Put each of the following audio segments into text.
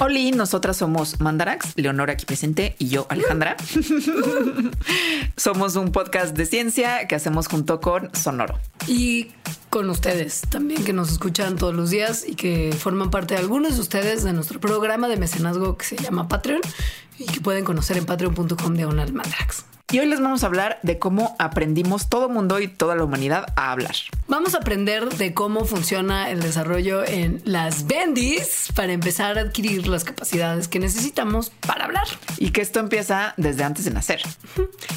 Oli, nosotras somos Mandarax, Leonora aquí presente y yo, Alejandra. somos un podcast de ciencia que hacemos junto con Sonoro. Y con ustedes también que nos escuchan todos los días y que forman parte de algunos de ustedes de nuestro programa de mecenazgo que se llama Patreon y que pueden conocer en patreon.com diagonal Mandarax. Y hoy les vamos a hablar de cómo aprendimos todo mundo y toda la humanidad a hablar. Vamos a aprender de cómo funciona el desarrollo en las bendis para empezar a adquirir las capacidades que necesitamos para hablar. Y que esto empieza desde antes de nacer.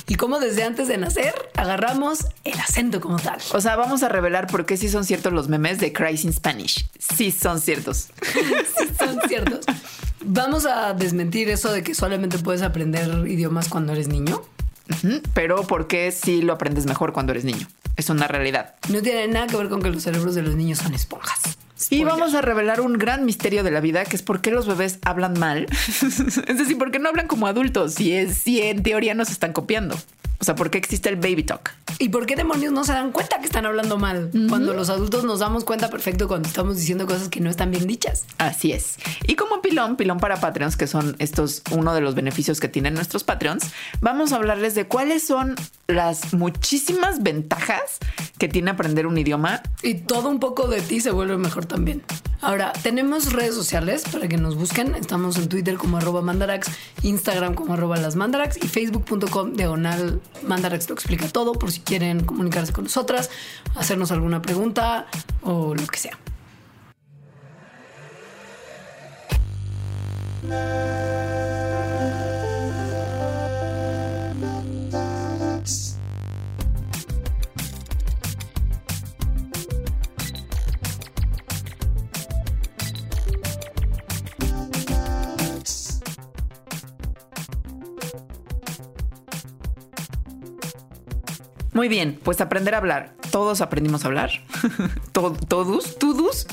Y cómo desde antes de nacer agarramos el acento como tal. O sea, vamos a revelar por qué sí son ciertos los memes de Cries in Spanish. Sí son ciertos. sí son ciertos. Vamos a desmentir eso de que solamente puedes aprender idiomas cuando eres niño. Pero ¿por qué si lo aprendes mejor cuando eres niño? Es una realidad. No tiene nada que ver con que los cerebros de los niños son esponjas. Y vamos a revelar un gran misterio de la vida, que es por qué los bebés hablan mal. es decir, por qué no hablan como adultos, si, es, si en teoría nos están copiando. O sea, ¿por qué existe el baby talk? ¿Y por qué demonios no se dan cuenta que están hablando mal? Cuando los adultos nos damos cuenta perfecto cuando estamos diciendo cosas que no están bien dichas. Así es. Y como pilón, pilón para Patreons, que son estos uno de los beneficios que tienen nuestros Patreons, vamos a hablarles de cuáles son las muchísimas ventajas que tiene aprender un idioma. Y todo un poco de ti se vuelve mejor también. Ahora, tenemos redes sociales para que nos busquen. Estamos en Twitter como arroba mandarax, Instagram como arroba las mandarax y facebook.com diagonal Mandarax lo explica todo por si quieren comunicarse con nosotras, hacernos alguna pregunta o lo que sea. Muy bien, pues aprender a hablar. Todos aprendimos a hablar. todos, todos.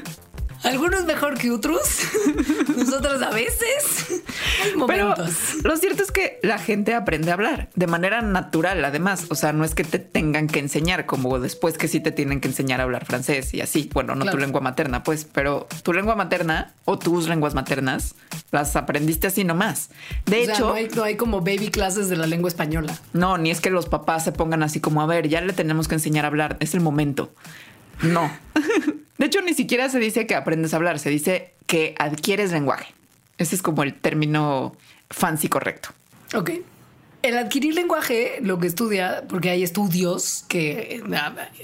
Algunos mejor que otros. Nosotros a veces. Pero lo cierto es que la gente aprende a hablar de manera natural, además. O sea, no es que te tengan que enseñar, como después que sí te tienen que enseñar a hablar francés y así. Bueno, no tu lengua materna, pues, pero tu lengua materna o tus lenguas maternas las aprendiste así nomás. De hecho, no hay, no hay como baby clases de la lengua española. No, ni es que los papás se pongan así como a ver, ya le tenemos que enseñar a hablar. Es el momento. No. De hecho, ni siquiera se dice que aprendes a hablar, se dice que adquieres lenguaje. Ese es como el término fancy correcto. Ok. El adquirir lenguaje, lo que estudia, porque hay estudios que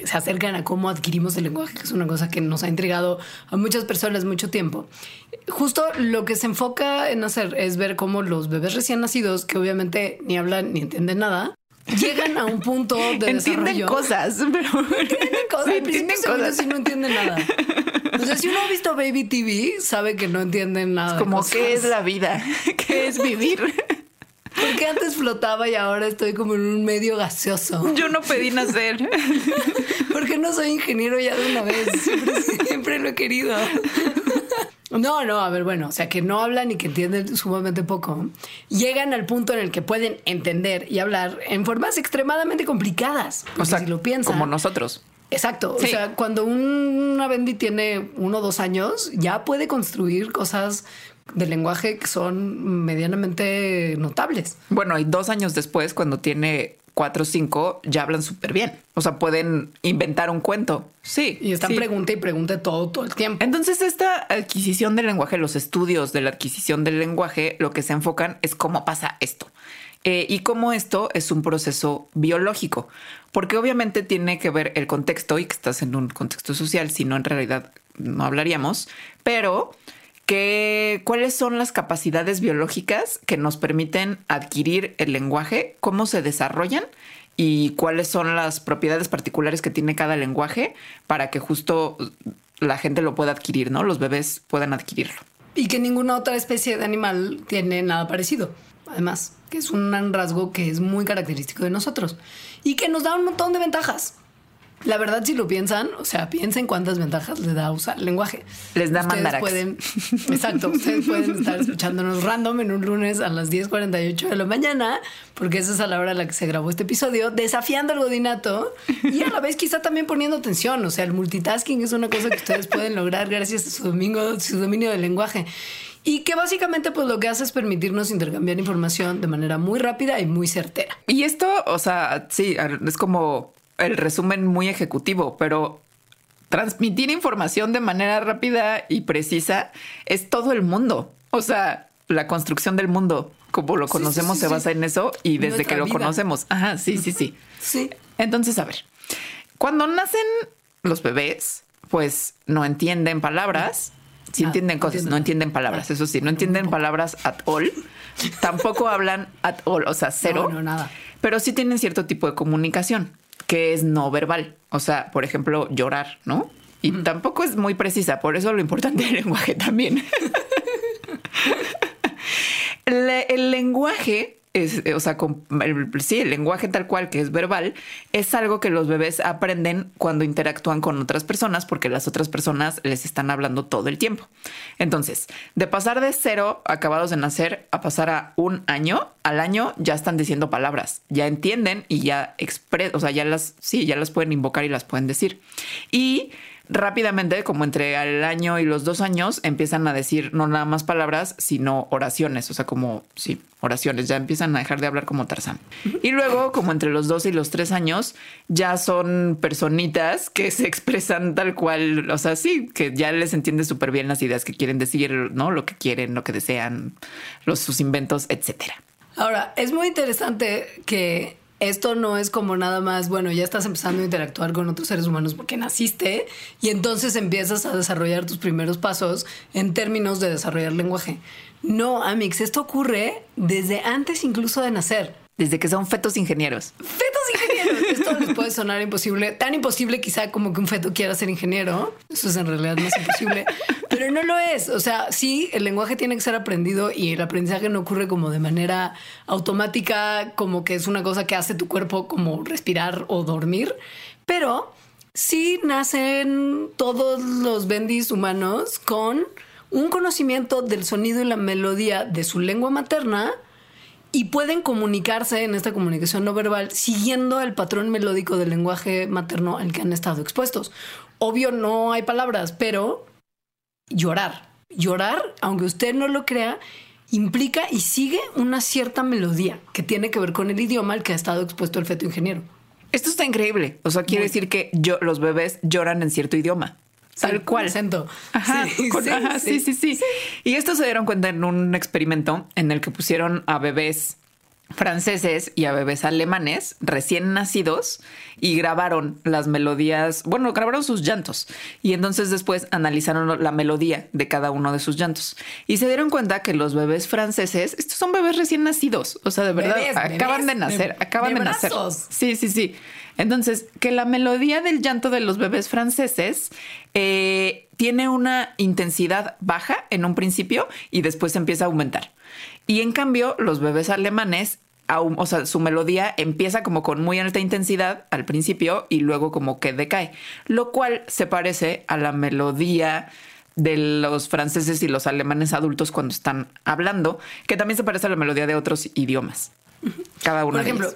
se acercan a cómo adquirimos el lenguaje, que es una cosa que nos ha entregado a muchas personas mucho tiempo. Justo lo que se enfoca en hacer es ver cómo los bebés recién nacidos, que obviamente ni hablan ni entienden nada, llegan a un punto de entienden cosas, pero entienden cosas. entienden cosas. No entienden nada. O sea, si uno ha visto Baby TV, sabe que no entienden nada. Es como qué es la vida, qué es vivir. Porque antes flotaba y ahora estoy como en un medio gaseoso. Yo no pedí nacer. Porque no soy ingeniero ya de una vez. Siempre, siempre lo he querido. No, no, a ver, bueno, o sea, que no hablan y que entienden sumamente poco, llegan al punto en el que pueden entender y hablar en formas extremadamente complicadas. O sea, si lo piensan. Como nosotros. Exacto. O sea, cuando una Bendy tiene uno o dos años, ya puede construir cosas de lenguaje que son medianamente notables. Bueno, y dos años después, cuando tiene cuatro o cinco ya hablan súper bien. O sea, pueden inventar un cuento. Sí. Y están pregunta y pregunta todo, todo el tiempo. Entonces, esta adquisición del lenguaje, los estudios de la adquisición del lenguaje, lo que se enfocan es cómo pasa esto. Eh, y cómo esto es un proceso biológico, porque obviamente tiene que ver el contexto y que estás en un contexto social, si no en realidad no hablaríamos, pero cuáles son las capacidades biológicas que nos permiten adquirir el lenguaje, cómo se desarrollan y cuáles son las propiedades particulares que tiene cada lenguaje para que justo la gente lo pueda adquirir, ¿no? Los bebés puedan adquirirlo. Y que ninguna otra especie de animal tiene nada parecido, además, que es un rasgo que es muy característico de nosotros y que nos da un montón de ventajas. La verdad, si lo piensan, o sea, piensen cuántas ventajas les da usar el lenguaje. Les da mandar. pueden, exacto, ustedes pueden estar escuchándonos random en un lunes a las 10.48 de la mañana, porque esa es a la hora a la que se grabó este episodio, desafiando el godinato y a la vez quizá también poniendo atención. O sea, el multitasking es una cosa que ustedes pueden lograr gracias a su, domingo, su dominio del lenguaje. Y que básicamente pues lo que hace es permitirnos intercambiar información de manera muy rápida y muy certera. Y esto, o sea, sí, es como el resumen muy ejecutivo, pero transmitir información de manera rápida y precisa es todo el mundo. O sea, la construcción del mundo, como lo conocemos, se basa en eso y desde que lo conocemos. Ajá, sí, sí, sí. Sí. Entonces, a ver, cuando nacen los bebés, pues no entienden palabras. Sí ah, entienden cosas, no entienden palabras, eso sí, no entienden palabras at all. Tampoco hablan at all, o sea, cero. No, no, nada. Pero sí tienen cierto tipo de comunicación que es no verbal. O sea, por ejemplo, llorar, ¿no? Y tampoco es muy precisa, por eso lo importante del lenguaje también. el lenguaje es, eh, o sea, sí, el lenguaje tal cual que es verbal es algo que los bebés aprenden cuando interactúan con otras personas porque las otras personas les están hablando todo el tiempo. Entonces, de pasar de cero acabados de nacer a pasar a un año, al año ya están diciendo palabras, ya entienden y ya expresan, o sea, ya las, sí, ya las pueden invocar y las pueden decir. Y rápidamente, como entre el año y los dos años, empiezan a decir no nada más palabras, sino oraciones, o sea, como, sí, oraciones, ya empiezan a dejar de hablar como Tarzán. Y luego, como entre los dos y los tres años, ya son personitas que se expresan tal cual, o sea, sí, que ya les entiende súper bien las ideas que quieren decir, ¿no? Lo que quieren, lo que desean, los, sus inventos, etcétera. Ahora, es muy interesante que esto no es como nada más, bueno, ya estás empezando a interactuar con otros seres humanos porque naciste y entonces empiezas a desarrollar tus primeros pasos en términos de desarrollar lenguaje. No, Amix, esto ocurre desde antes incluso de nacer. Desde que son fetos ingenieros. Fetos ingenieros. Esto les puede sonar imposible. Tan imposible quizá como que un feto quiera ser ingeniero. Eso es en realidad más imposible. Pero no lo es. O sea, sí, el lenguaje tiene que ser aprendido y el aprendizaje no ocurre como de manera automática, como que es una cosa que hace tu cuerpo como respirar o dormir. Pero sí nacen todos los bendis humanos con un conocimiento del sonido y la melodía de su lengua materna y pueden comunicarse en esta comunicación no verbal siguiendo el patrón melódico del lenguaje materno al que han estado expuestos. Obvio no hay palabras, pero llorar. Llorar, aunque usted no lo crea, implica y sigue una cierta melodía que tiene que ver con el idioma al que ha estado expuesto el feto ingeniero. Esto está increíble. O sea, quiere decir que yo, los bebés lloran en cierto idioma. Tal cual. Acento. Ajá, sí, sí, sí, Y esto se dieron cuenta en un experimento en el que pusieron a bebés franceses y a bebés alemanes recién nacidos y grabaron las melodías, bueno, grabaron sus llantos y entonces después analizaron la melodía de cada uno de sus llantos y se dieron cuenta que los bebés franceses, estos son bebés recién nacidos, o sea, de verdad, acaban de nacer, acaban de, nacer. Sí, sí, sí. Entonces, que la melodía del llanto de los bebés franceses eh, tiene una intensidad baja en un principio y después empieza a aumentar. Y en cambio, los bebés alemanes, o sea, su melodía empieza como con muy alta intensidad al principio y luego como que decae, lo cual se parece a la melodía de los franceses y los alemanes adultos cuando están hablando, que también se parece a la melodía de otros idiomas. Cada uno. Por ejemplo,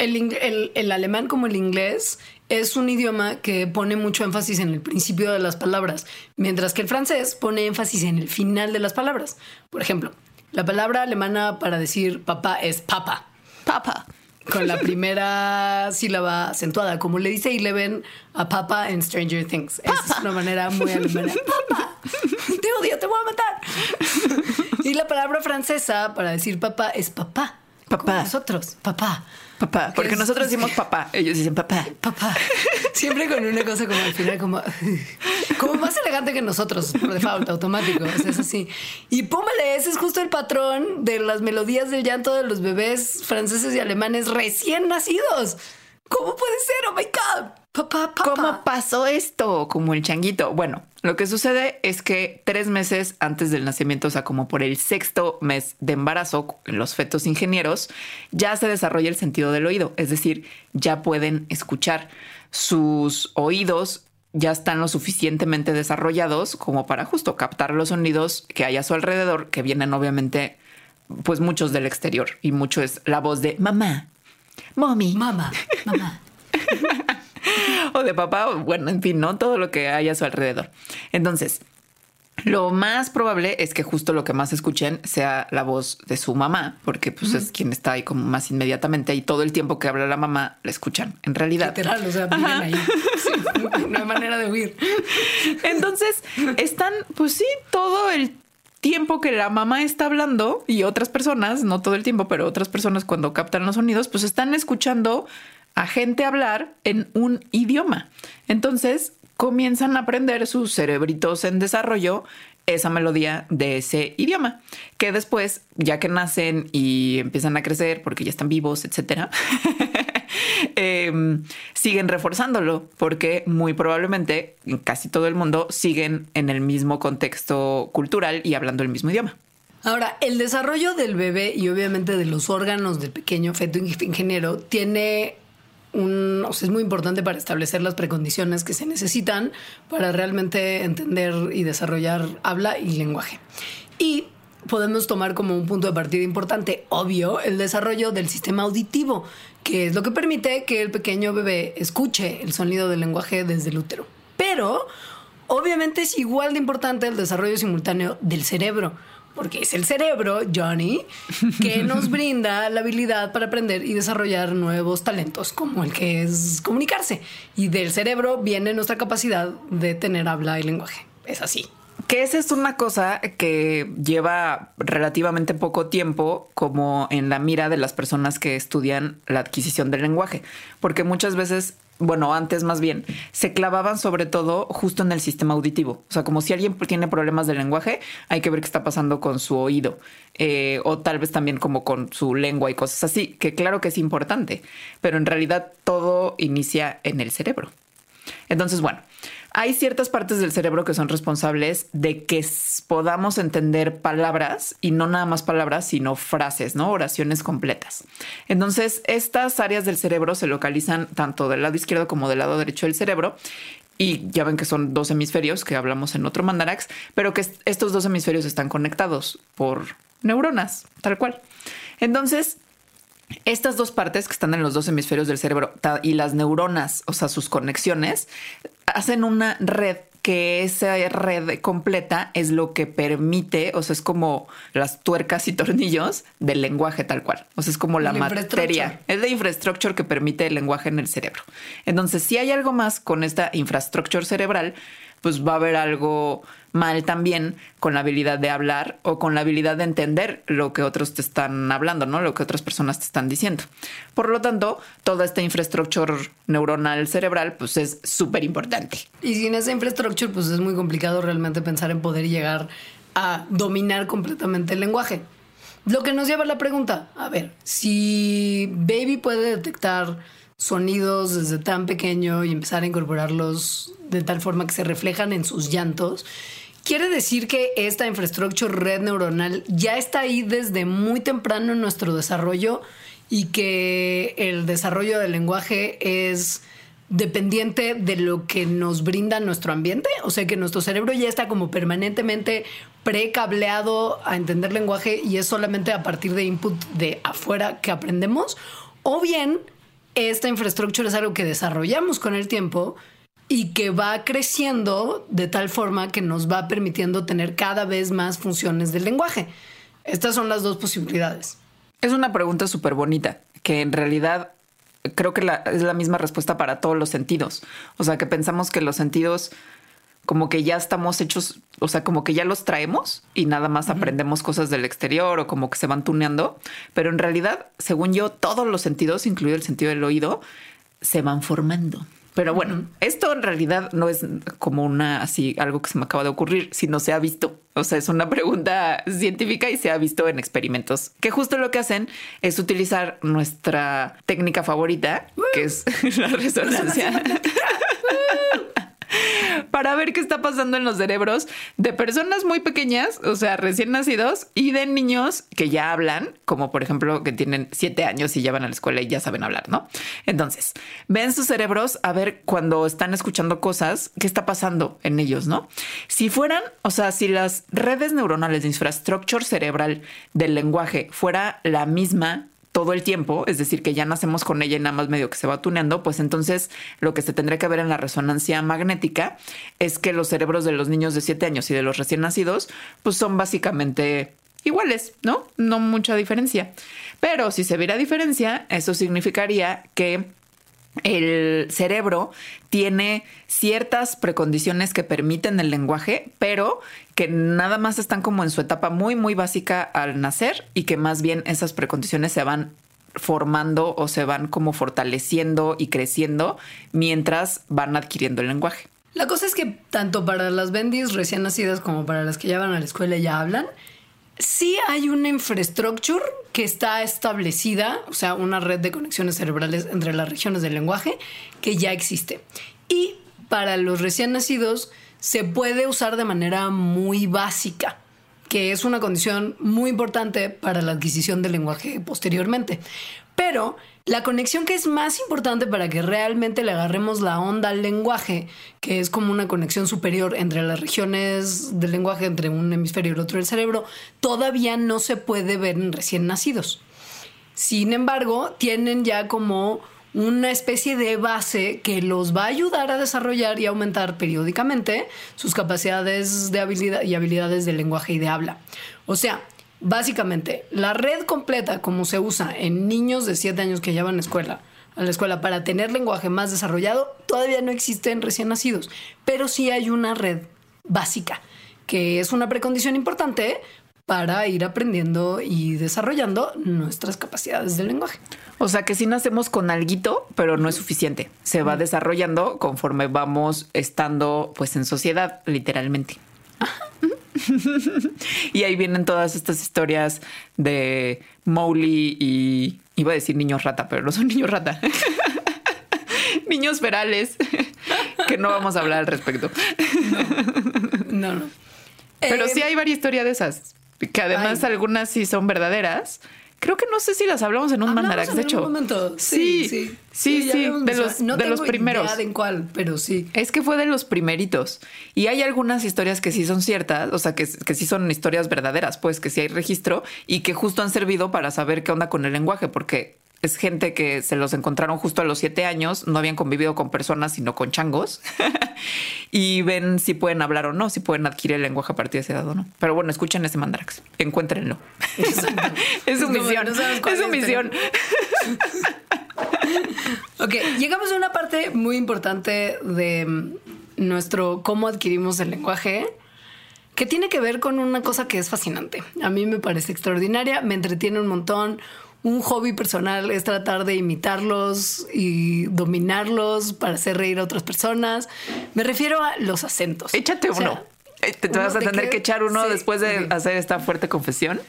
el, alemán como el inglés es un idioma que pone mucho énfasis en el principio de las palabras, mientras que el francés pone énfasis en el final de las palabras. Por ejemplo, la palabra alemana para decir papá es papa. Papa. Con la primera sílaba acentuada, como le dice Eleven a papa en Stranger Things. Es una manera muy alemana. Papa, te odio, te voy a matar. Y la palabra francesa para decir papá es papá. Papá. nosotros, papá. Papá, porque nosotros decimos papá, ellos dicen papá. Papá. Siempre con una cosa como al final, como, como más elegante que nosotros, por default, automático. es así. Y póngale, ese es justo el patrón de las melodías del llanto de los bebés franceses y alemanes recién nacidos. ¿Cómo puede ser? Oh my God. Papá, papá. ¿Cómo pasó esto? Como el changuito. Bueno, lo que sucede es que tres meses antes del nacimiento, o sea, como por el sexto mes de embarazo, en los fetos ingenieros, ya se desarrolla el sentido del oído. Es decir, ya pueden escuchar. Sus oídos ya están lo suficientemente desarrollados como para justo captar los sonidos que hay a su alrededor, que vienen obviamente, pues muchos del exterior. Y mucho es la voz de mamá, mommy, mamá, mamá. o de papá, bueno, en fin, ¿no? Todo lo que hay a su alrededor. Entonces, Lo más probable es que justo lo que más escuchen sea la voz de su mamá, porque pues es quien está ahí como más inmediatamente y todo el tiempo que habla la mamá la escuchan. En realidad, Literal, o sea, viven ahí. Sí, no hay manera de huir. entonces están, pues sí, todo el tiempo que la mamá está hablando y otras personas, no todo el tiempo, pero otras personas cuando captan los sonidos, pues están escuchando a gente hablar en un idioma. Entonces comienzan a aprender sus cerebritos en desarrollo esa melodía de ese idioma, que después, ya que nacen y empiezan a crecer porque ya están vivos, etcétera, em, siguen reforzándolo porque muy probablemente en casi todo el mundo siguen en el mismo contexto cultural y hablando el mismo idioma. Ahora, el desarrollo del bebé y obviamente de los órganos del pequeño feto ingeniero tiene un, es muy importante para establecer las precondiciones que se necesitan para realmente entender y desarrollar habla y lenguaje. Y podemos tomar como un punto de partida importante, obvio, el desarrollo del sistema auditivo, que es lo que permite que el pequeño bebé escuche el sonido del lenguaje desde el útero. Pero, obviamente es igual de importante el desarrollo simultáneo del cerebro porque es el cerebro, Johnny, que nos brinda la habilidad para aprender y desarrollar nuevos talentos, como el que es comunicarse. Y del cerebro viene nuestra capacidad de tener habla y lenguaje. Es así. Que esa es una cosa que lleva relativamente poco tiempo como en la mira de las personas que estudian la adquisición del lenguaje, porque muchas veces bueno, antes más bien, se clavaban sobre todo justo en el sistema auditivo. O sea, como si alguien tiene problemas de lenguaje, hay que ver qué está pasando con su oído. Eh, o tal vez también como con su lengua y cosas así, que claro que es importante, pero en realidad todo inicia en el cerebro. Entonces, bueno, hay ciertas partes del cerebro que son responsables de que podamos entender palabras y no nada más palabras, sino frases, ¿no? Oraciones completas. Entonces, estas áreas del cerebro se localizan tanto del lado izquierdo como del lado derecho del cerebro. Y ya ven que son dos hemisferios que hablamos en otro mandarax, pero que estos dos hemisferios están conectados por neuronas, tal cual. Entonces, estas dos partes que están en los dos hemisferios del cerebro y las neuronas, o sea, sus conexiones, hacen una red que esa red completa es lo que permite, o sea, es como las tuercas y tornillos del lenguaje tal cual. O sea, es como la materia, es la infraestructura que permite el lenguaje en el cerebro. Entonces, si hay algo más con esta infraestructura cerebral, pues va a haber algo mal también con la habilidad de hablar o con la habilidad de entender lo que otros te están hablando, ¿no? Lo que otras personas te están diciendo. Por lo tanto, toda esta infraestructura neuronal cerebral, pues es súper importante. Y sin esa infraestructura, pues es muy complicado realmente pensar en poder llegar a dominar completamente el lenguaje. Lo que nos lleva a la pregunta, a ver, si Baby puede detectar sonidos desde tan pequeño y empezar a incorporarlos de tal forma que se reflejan en sus llantos, quiere decir que esta infraestructura red neuronal ya está ahí desde muy temprano en nuestro desarrollo y que el desarrollo del lenguaje es dependiente de lo que nos brinda nuestro ambiente, o sea que nuestro cerebro ya está como permanentemente precableado a entender lenguaje y es solamente a partir de input de afuera que aprendemos, o bien esta infraestructura es algo que desarrollamos con el tiempo y que va creciendo de tal forma que nos va permitiendo tener cada vez más funciones del lenguaje. Estas son las dos posibilidades. Es una pregunta súper bonita, que en realidad creo que es la misma respuesta para todos los sentidos. O sea, que pensamos que los sentidos como que ya estamos hechos, o sea, como que ya los traemos y nada más aprendemos cosas del exterior o como que se van tuneando, pero en realidad, según yo, todos los sentidos, incluido el sentido del oído, se van formando. Pero bueno, esto en realidad no es como una así algo que se me acaba de ocurrir, sino se ha visto. O sea, es una pregunta científica y se ha visto en experimentos que justo lo que hacen es utilizar nuestra técnica favorita, que es la resonancia para ver qué está pasando en los cerebros de personas muy pequeñas, o sea, recién nacidos, y de niños que ya hablan, como por ejemplo que tienen siete años y ya van a la escuela y ya saben hablar, ¿no? Entonces, ven sus cerebros a ver cuando están escuchando cosas, qué está pasando en ellos, ¿no? Si fueran, o sea, si las redes neuronales de infraestructura cerebral del lenguaje fuera la misma todo el tiempo, es decir, que ya nacemos con ella y nada más medio que se va tuneando, pues entonces lo que se tendría que ver en la resonancia magnética es que los cerebros de los niños de 7 años y de los recién nacidos, pues son básicamente iguales, ¿no? No mucha diferencia. Pero si se viera diferencia, eso significaría que el cerebro tiene ciertas precondiciones que permiten el lenguaje, pero que nada más están como en su etapa muy, muy básica al nacer y que más bien esas precondiciones se van formando o se van como fortaleciendo y creciendo mientras van adquiriendo el lenguaje. La cosa es que tanto para las bendis recién nacidas como para las que ya van a la escuela y ya hablan, sí hay una infraestructura que está establecida, o sea, una red de conexiones cerebrales entre las regiones del lenguaje que ya existe. Y para los recién nacidos se puede usar de manera muy básica, que es una condición muy importante para la adquisición del lenguaje posteriormente. Pero la conexión que es más importante para que realmente le agarremos la onda al lenguaje, que es como una conexión superior entre las regiones del lenguaje, entre un hemisferio y el otro del cerebro, todavía no se puede ver en recién nacidos. Sin embargo, tienen ya como una especie de base que los va a ayudar a desarrollar y aumentar periódicamente sus capacidades de habilidad y habilidades de lenguaje y de habla. O sea, Básicamente, la red completa, como se usa en niños de 7 años que ya van a escuela, a la escuela para tener lenguaje más desarrollado, todavía no existe en recién nacidos, pero sí hay una red básica, que es una precondición importante para ir aprendiendo y desarrollando nuestras capacidades de lenguaje. O sea que sí nacemos con alguito, pero no es suficiente. Se va desarrollando conforme vamos estando pues en sociedad, literalmente. y ahí vienen todas estas historias de Mowgli y iba a decir niños rata, pero no son niños rata. niños ferales, que no vamos a hablar al respecto. No, no. Pero sí eh, hay varias historias de esas, que además algunas sí son verdaderas Creo que no sé si las hablamos en un mandarax, de hecho. Sí, sí, sí, sí, de los, no de los primeros. Idea de en cuál, pero sí. Es que fue de los primeritos. Y hay algunas historias que sí son ciertas, o sea, que, que sí son historias verdaderas, pues que sí hay registro y que justo han servido para saber qué onda con el lenguaje, porque es gente que se los encontraron justo a los siete años, no habían convivido con personas, sino con changos, y ven si pueden hablar o no, si pueden adquirir el lenguaje a partir de esa edad o no. Pero bueno, escuchen ese mandrax, encuéntrenlo. es su misión, es su misión. ok, llegamos a una parte muy importante de nuestro cómo adquirimos el lenguaje que tiene que ver con una cosa que es fascinante. A mí me parece extraordinaria, me entretiene un montón un hobby personal es tratar de imitarlos y dominarlos para hacer reír a otras personas. Me refiero a los acentos. Échate uno. Eh, te, vas a tener que echar uno después de hacer esta fuerte confesión.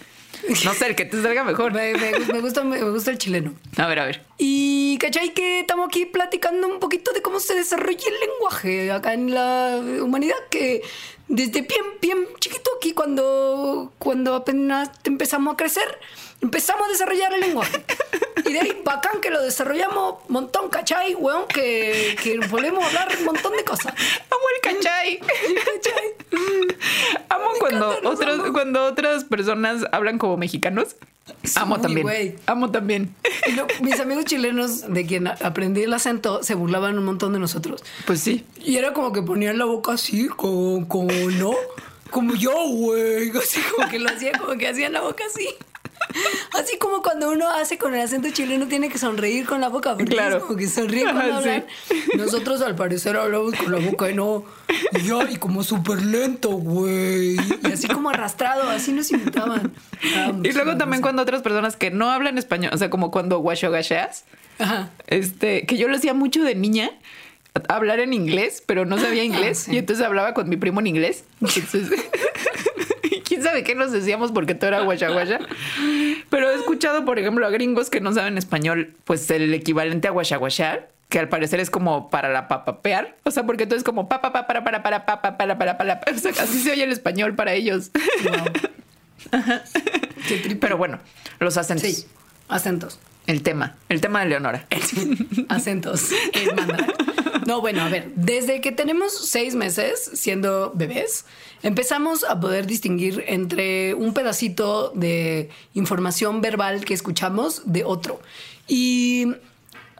No sé, el que te salga mejor. Me, gusta, me, gusta el chileno. A ver, a ver. Y cachai que estamos aquí platicando un poquito de cómo se desarrolla el lenguaje acá en la humanidad, que desde bien, bien chiquito aquí cuando, cuando apenas empezamos a crecer, empezamos a desarrollar el lenguaje. Y de ahí, bacán que lo desarrollamos montón, ¿cachai? Weón, que, que podemos hablar un montón de cosas. Amo el cachai. amo cuando, otros, cuando otras personas hablan como mexicanos. amo también. Amo también. mis amigos chilenos de quien aprendí el acento se burlaban un montón de nosotros. Pues sí. Y era como que ponían la boca así, como, como no. Como yo, güey. Así como que lo hacían, como que hacían la boca así. Así como cuando uno hace con el acento chileno tiene que sonreír con la boca, porque claro. es como que sonríe cuando hablan. Nosotros al parecer hablamos con la boca y no, y yo, y como súper lento, güey. Y así como arrastrado, así nos imitaban. y luego también cuando otras personas que no hablan español, o sea, como cuando guacho este, que yo lo hacía mucho de niña hablar en inglés, pero no sabía inglés. Y entonces hablaba con mi primo en inglés. Entonces, quién sabe qué nos decíamos porque todo era guaya guaya. Pero he escuchado, por ejemplo, a gringos que no saben español, pues el equivalente a guaya que al parecer es como para la papapear. O sea, porque todo es como pa, pa, pa, para, para, para, pa, para, para, para, para. O sea, así se oye el español para ellos. Pero bueno, los acentos. Sí, acentos. El tema, el tema de Leonora. acentos. No, bueno, a ver, desde que tenemos seis meses siendo bebés, empezamos a poder distinguir entre un pedacito de información verbal que escuchamos de otro. Y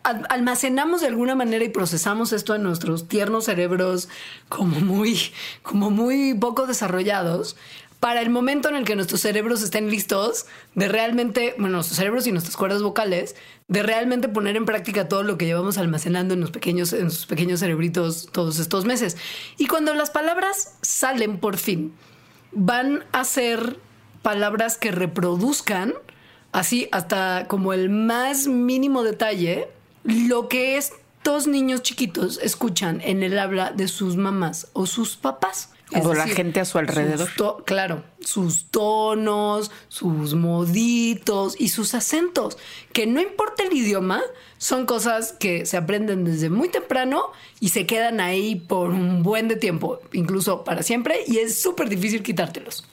almacenamos de alguna manera y procesamos esto en nuestros tiernos cerebros como muy, como muy poco desarrollados para el momento en el que nuestros cerebros estén listos de realmente, bueno, nuestros cerebros y nuestras cuerdas vocales, de realmente poner en práctica todo lo que llevamos almacenando en los pequeños, en sus pequeños cerebritos todos estos meses. Y cuando las palabras salen por fin, van a ser palabras que reproduzcan así hasta como el más mínimo detalle lo que estos niños chiquitos escuchan en el habla de sus mamás o sus papás o la gente a su alrededor. claro, sus tonos, sus moditos y sus acentos, que no importa el idioma, son cosas que se aprenden desde muy temprano y se quedan ahí por un buen de tiempo, incluso para siempre, y es súper difícil quitártelos.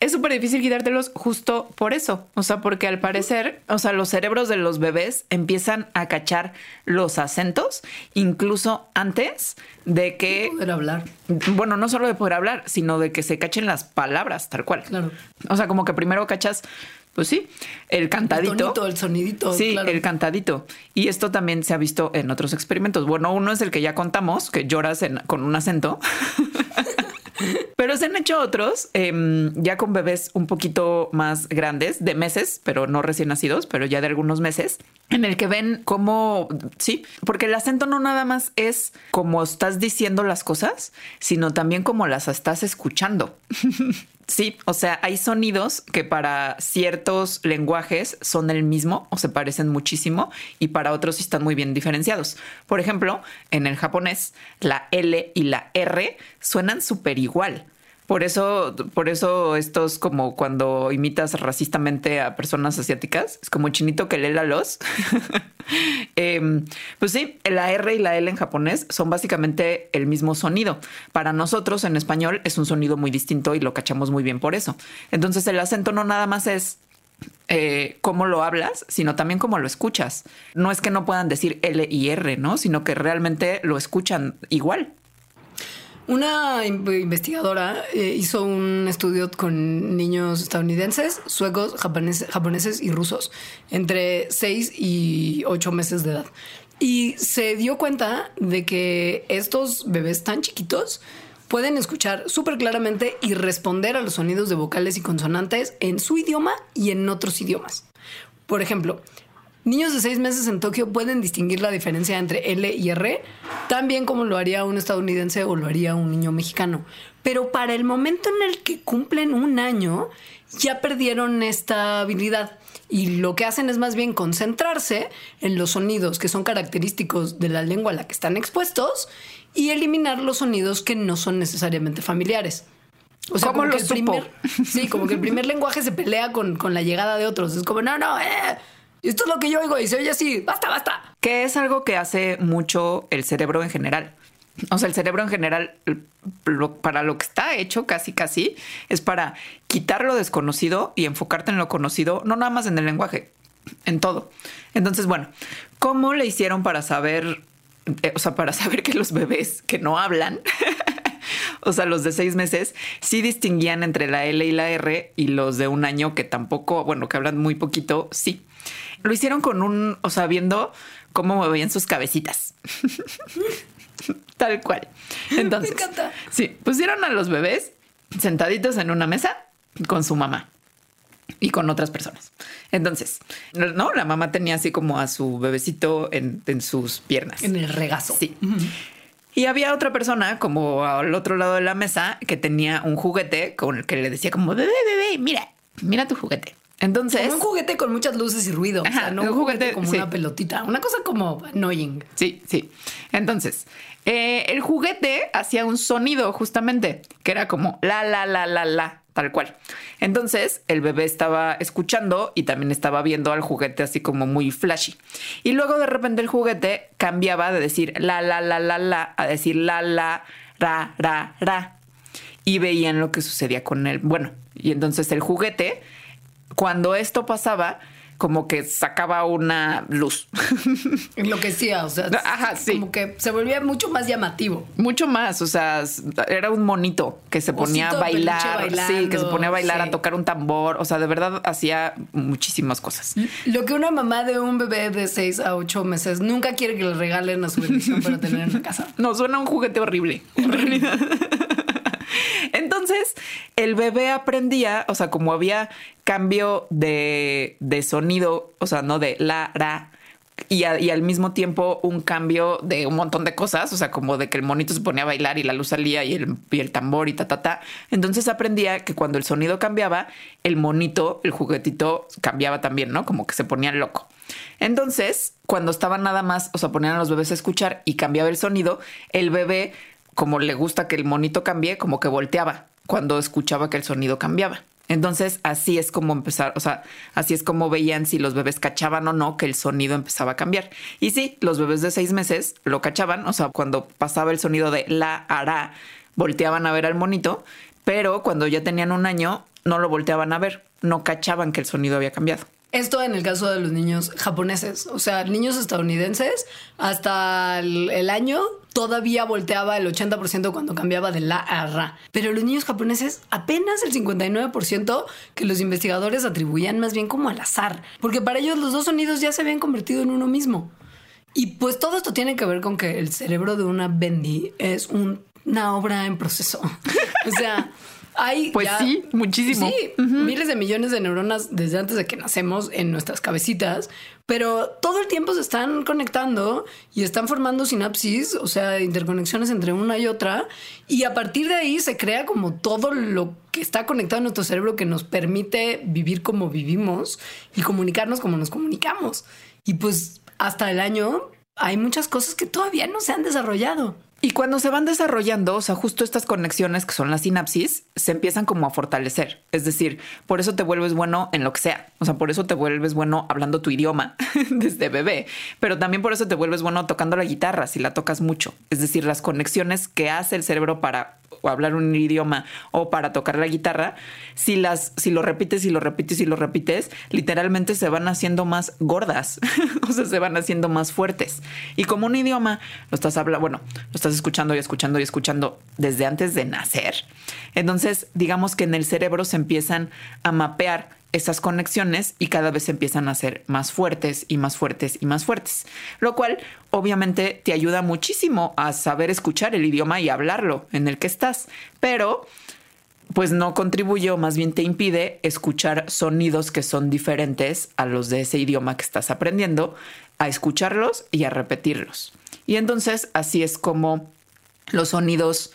Es súper difícil quitártelos justo por eso, o sea, porque al parecer, o sea, los cerebros de los bebés empiezan a cachar los acentos incluso antes de que... poder hablar. Bueno, no solo de poder hablar, sino de que se cachen las palabras, tal cual. Claro. O sea, como que primero cachas pues sí, el cantadito. El, tonito, el sonidito. Sí, el cantadito. Y esto también se ha visto en otros experimentos. Bueno, uno es el que ya contamos, que lloras con un acento. Pero se han hecho otros em, ya con bebés un poquito más grandes, de meses, pero no recién nacidos, pero ya de algunos meses, en el que ven cómo, sí, porque el acento no nada más es como estás diciendo las cosas, sino también como las estás escuchando. Sí, o sea, hay sonidos que para ciertos lenguajes son el mismo o se parecen muchísimo y para otros están muy bien diferenciados. Por ejemplo, en el japonés, la L y la R suenan súper igual. Por eso, por eso estos como cuando imitas racistamente a personas asiáticas, es como chinito que lee la los. Em, pues sí, la R y la L en japonés son básicamente el mismo sonido. Para nosotros en español es un sonido muy distinto y lo cachamos muy bien por eso. Entonces el acento no nada más es eh, cómo lo hablas, sino también cómo lo escuchas. No es que no puedan decir L y R, ¿no? Sino que realmente lo escuchan igual. Una investigadora eh, hizo un estudio con niños estadounidenses, suecos, japoneses, y rusos, entre 6 y 8 meses de edad. Y se dio cuenta de que estos bebés tan chiquitos pueden escuchar súper claramente y responder a los sonidos de vocales y consonantes en su idioma y en otros idiomas. Por ejemplo, Niños de seis meses en Tokio pueden distinguir la diferencia entre L y R, tan bien como lo haría un estadounidense o lo haría un niño mexicano. Pero para el momento en el que cumplen un año, ya perdieron esta habilidad. Y lo que hacen es más bien concentrarse en los sonidos que son característicos de la lengua a la que están expuestos y eliminar los sonidos que no son necesariamente familiares. O sea, como que el primer, sí, como que el primer lenguaje se pelea con, con la llegada de otros. Es como, no, no, eh, esto es lo que yo oigo y se oye así, basta, basta. Que es algo que hace mucho el cerebro en general. O sea, el cerebro en general, para lo que está hecho casi, casi, es para quitar lo desconocido y enfocarte en lo conocido, no nada más en el lenguaje, en todo. Entonces, bueno, ¿cómo le hicieron para saber, eh, o sea, para saber que los bebés que no hablan, o sea, los de seis meses, sí distinguían entre la L y la R y los de un año que tampoco, bueno, que hablan muy poquito, sí. Lo hicieron con un, o sea, viendo cómo movían sus cabecitas. Tal cual. Entonces, Me encanta. sí, pusieron a los bebés sentaditos en una mesa con su mamá y con otras personas. Entonces, no, la mamá tenía así como a su bebecito en, sus piernas. En el regazo. Sí. Y había otra persona como al otro lado de la mesa que tenía un juguete con el que le decía como, bebé, bebé, mira, mira tu juguete. Entonces. un juguete con muchas luces y ruido. o sea, no un juguete, como una pelotita. Una cosa como annoying. Sí, sí. Entonces, eh, el juguete hacía un sonido justamente que era como la, la, la, la, la, tal cual. Entonces, el bebé estaba escuchando y también estaba viendo al juguete así como muy flashy. Y luego de repente el juguete cambiaba de decir la, la, la, la, la a decir la, la, ra, ra, ra. Y veían lo que sucedía con él. Bueno, y entonces el juguete cuando esto pasaba, como que sacaba una luz. Enloquecía, o sea, Ajá, sí. como que se volvía mucho más llamativo. Mucho más, o sea, era un monito que se ponía a Osito bailar, sí, que se ponía a bailar, sí. a tocar un tambor, o sea, de verdad hacía muchísimas cosas. Lo que una mamá de un bebé de 6 a 8 meses nunca quiere que le regalen a su bendición para tener en la casa. No, suena un juguete horrible, en realidad. Entonces, el bebé aprendía, o sea, como había cambio de, de sonido, o sea, no de la, ra, y, al mismo tiempo un cambio de un montón de cosas, o sea, como de que el monito se ponía a bailar y la luz salía y el, y el tambor y ta, ta, ta. Entonces aprendía que cuando el sonido cambiaba, el monito, el juguetito cambiaba también, ¿no? Como que se ponía loco. Entonces, cuando estaba nada más, o sea, ponían a los bebés a escuchar y cambiaba el sonido, el bebé, como le gusta que el monito cambie, como que volteaba cuando escuchaba que el sonido cambiaba. Entonces, así es como empezar, o sea, así es como veían si los bebés cachaban o no que el sonido empezaba a cambiar. Y sí, los bebés de seis meses lo cachaban, o sea, cuando pasaba el sonido de la, hará, volteaban a ver al monito, pero cuando ya tenían un año, no lo volteaban a ver, no cachaban que el sonido había cambiado. Esto en el caso de los niños japoneses, o sea, niños estadounidenses, hasta el, el año todavía volteaba el 80% cuando cambiaba de la a ra. Pero los niños japoneses apenas el 59% que los investigadores atribuían más bien como al azar, porque para ellos los dos sonidos ya se habían convertido en uno mismo. Y pues todo esto tiene que ver con que el cerebro de una bendy es un- una obra en proceso. o sea, hay Pues ya- sí, muchísimo. Sí, miles de millones de neuronas desde antes de que nacemos en nuestras cabecitas, pero todo el tiempo se están conectando y están formando sinapsis, o sea, interconexiones entre una y otra, y a partir de ahí se crea como todo lo que está conectado en nuestro cerebro que nos permite vivir como vivimos y comunicarnos como nos comunicamos. Y pues hasta el año hay muchas cosas que todavía no se han desarrollado. Y cuando se van desarrollando, o sea, justo estas conexiones que son las sinapsis, se empiezan como a fortalecer. Es decir, por eso te vuelves bueno en lo que sea. O sea, por eso te vuelves bueno hablando tu idioma desde bebé, pero también por eso te vuelves bueno tocando la guitarra si la tocas mucho. Es decir, las conexiones que hace el cerebro para o hablar un idioma o para tocar la guitarra, si las si lo repites y lo repites y lo repites, literalmente se van haciendo más gordas, o sea, se van haciendo más fuertes. Y como un idioma lo estás hablando, bueno, lo estás escuchando y escuchando y escuchando desde antes de nacer. Entonces, digamos que en el cerebro se empiezan a mapear esas conexiones y cada vez empiezan a ser más fuertes y más fuertes y más fuertes, lo cual obviamente te ayuda muchísimo a saber escuchar el idioma y hablarlo en el que estás, pero pues no contribuye o más bien te impide escuchar sonidos que son diferentes a los de ese idioma que estás aprendiendo, a escucharlos y a repetirlos. Y entonces así es como los sonidos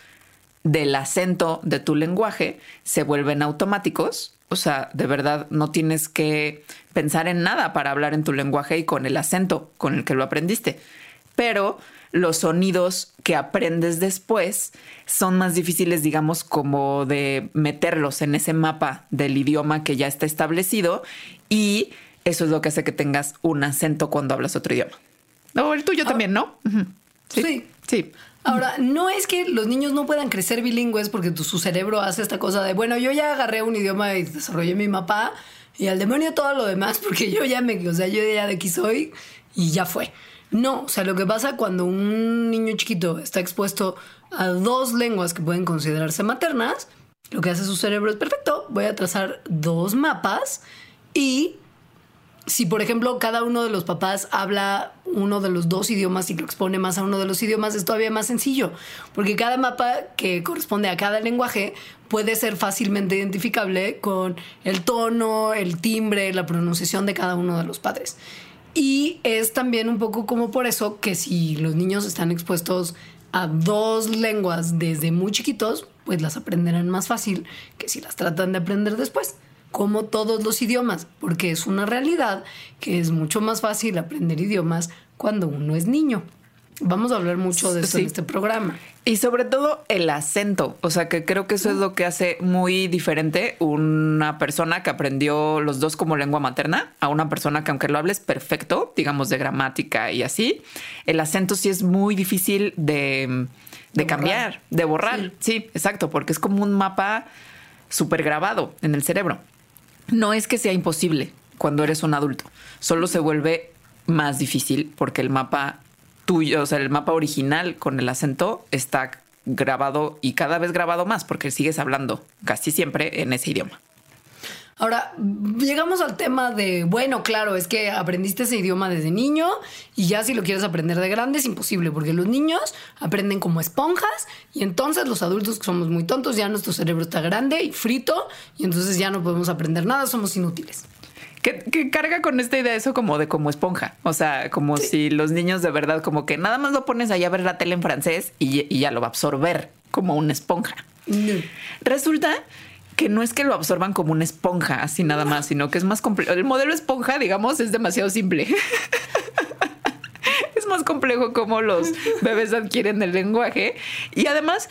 del acento de tu lenguaje se vuelven automáticos. O sea, de verdad no tienes que pensar en nada para hablar en tu lenguaje y con el acento con el que lo aprendiste. Pero los sonidos que aprendes después son más difíciles, digamos, como de meterlos en ese mapa del idioma que ya está establecido y eso es lo que hace que tengas un acento cuando hablas otro idioma. O el tuyo también, ¿no? Sí. Sí. Ahora, no es que los niños no puedan crecer bilingües porque su cerebro hace esta cosa de, bueno, yo ya agarré un idioma y desarrollé mi mapa y al demonio todo lo demás porque yo ya me, o sea, yo ya de aquí soy y ya fue. No, o sea, lo que pasa cuando un niño chiquito está expuesto a dos lenguas que pueden considerarse maternas, lo que hace su cerebro es perfecto, voy a trazar dos mapas y si por ejemplo cada uno de los papás habla uno de los dos idiomas y lo expone más a uno de los idiomas, es todavía más sencillo, porque cada mapa que corresponde a cada lenguaje puede ser fácilmente identificable con el tono, el timbre, la pronunciación de cada uno de los padres. Y es también un poco como por eso que si los niños están expuestos a dos lenguas desde muy chiquitos, pues las aprenderán más fácil que si las tratan de aprender después como todos los idiomas, porque es una realidad que es mucho más fácil aprender idiomas cuando uno es niño. Vamos a hablar mucho de eso Sí. en este programa. Y sobre todo el acento, o sea que creo que eso es lo que hace muy diferente una persona que aprendió los dos como lengua materna a una persona que aunque lo hables perfecto, digamos de gramática y así, el acento sí es muy difícil de, de De cambiar, borrar. de borrar. Sí. exacto, porque es como un mapa súper grabado en el cerebro. No es que sea imposible, cuando eres un adulto. Solo se vuelve más difícil porque el mapa tuyo, o sea, el mapa original con el acento está grabado y cada vez grabado más porque sigues hablando casi siempre en ese idioma. Ahora, llegamos al tema de, bueno, claro, es que aprendiste ese idioma desde niño y ya si lo quieres aprender de grande es imposible porque los niños aprenden como esponjas y entonces los adultos que somos muy tontos, ya nuestro cerebro está grande y frito y entonces ya no podemos aprender nada, somos inútiles. Que, carga con esta idea eso como de como esponja. O sea, como si los niños de verdad, como que nada más lo pones ahí a ver la tele en francés y, ya lo va a absorber como una esponja. Resulta que no es que lo absorban como una esponja, así nada más, sino que es más complejo. El modelo esponja, digamos, es demasiado simple. es más complejo como los bebés adquieren el lenguaje. Y además,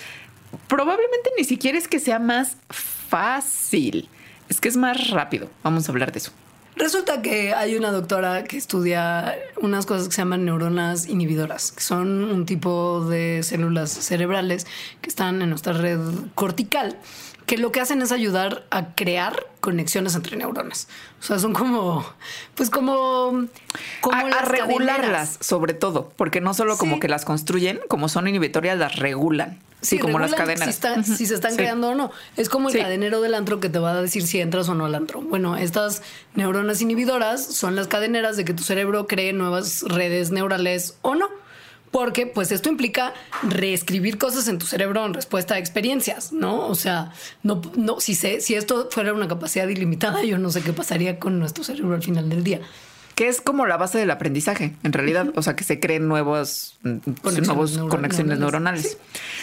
probablemente ni siquiera es que sea más fácil, es que es más rápido. Vamos a hablar de eso. Resulta que hay una doctora que estudia unas cosas que se llaman neuronas inhibidoras, que son un tipo de células cerebrales que están en nuestra red cortical que lo que hacen es ayudar a crear conexiones entre neuronas. O sea, son como, pues como, como a, regularlas, sobre todo, porque no solo como que las construyen, como son inhibitorias, las regulan. Sí, como las cadenas. Si, se están creando o no. Es como el cadenero del antro que te va a decir si entras o no al antro. Bueno, estas neuronas inhibidoras son las cadeneras de que tu cerebro cree nuevas redes neurales o no porque pues esto implica reescribir cosas en tu cerebro en respuesta a experiencias, ¿no? O sea, no, no, si, se, si esto fuera una capacidad ilimitada, yo no sé qué pasaría con nuestro cerebro al final del día. Que es como la base del aprendizaje, en realidad, o sea, que se creen nuevas conexiones, conexiones neuronales.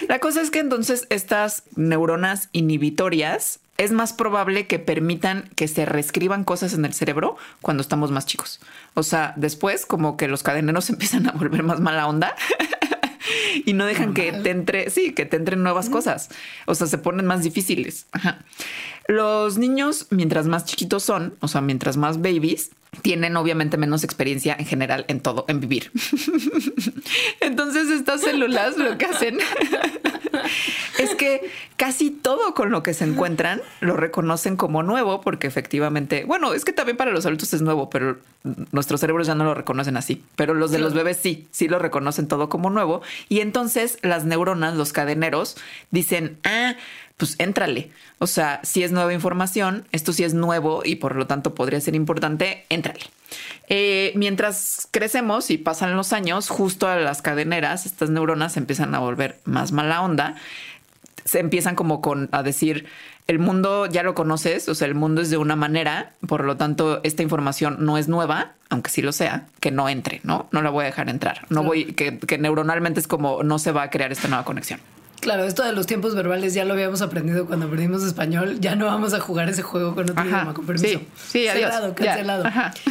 La cosa es que entonces estas neuronas inhibitorias es más probable que permitan que se reescriban cosas en el cerebro cuando estamos más chicos. O sea, después como que los cadeneros empiezan a volver más mala onda. y no dejan que te entre, sí, que te entren nuevas cosas. O sea, se ponen más difíciles. Los niños, mientras más chiquitos son, o sea, mientras más babies, tienen obviamente menos experiencia en general en todo, en vivir. Entonces estas células lo que hacen es que casi todo con lo que se encuentran lo reconocen como nuevo porque efectivamente, bueno, es que también para los adultos es nuevo, pero nuestros cerebros ya no lo reconocen así, pero los de los bebés sí, sí lo reconocen todo como nuevo y entonces las neuronas, los cadeneros dicen, ah, pues éntrale. O sea, si es nueva información, esto sí es nuevo y por lo tanto podría ser importante, éntrale. Eh, mientras crecemos y pasan los años, justo a las cadeneras, estas neuronas se empiezan a volver más mala onda. Se empiezan como con a decir, el mundo ya lo conoces, o sea, el mundo es de una manera, por lo tanto, esta información no es nueva, aunque sí lo sea, que no entre, ¿no? No la voy a dejar entrar. No voy, que, que neuronalmente es como no se va a crear esta nueva conexión. Claro, esto de los tiempos verbales ya lo habíamos aprendido cuando aprendimos español. Ya no vamos a jugar ese juego con otro idioma, con permiso. Sí, sí adiós. Cerrado, cancelado.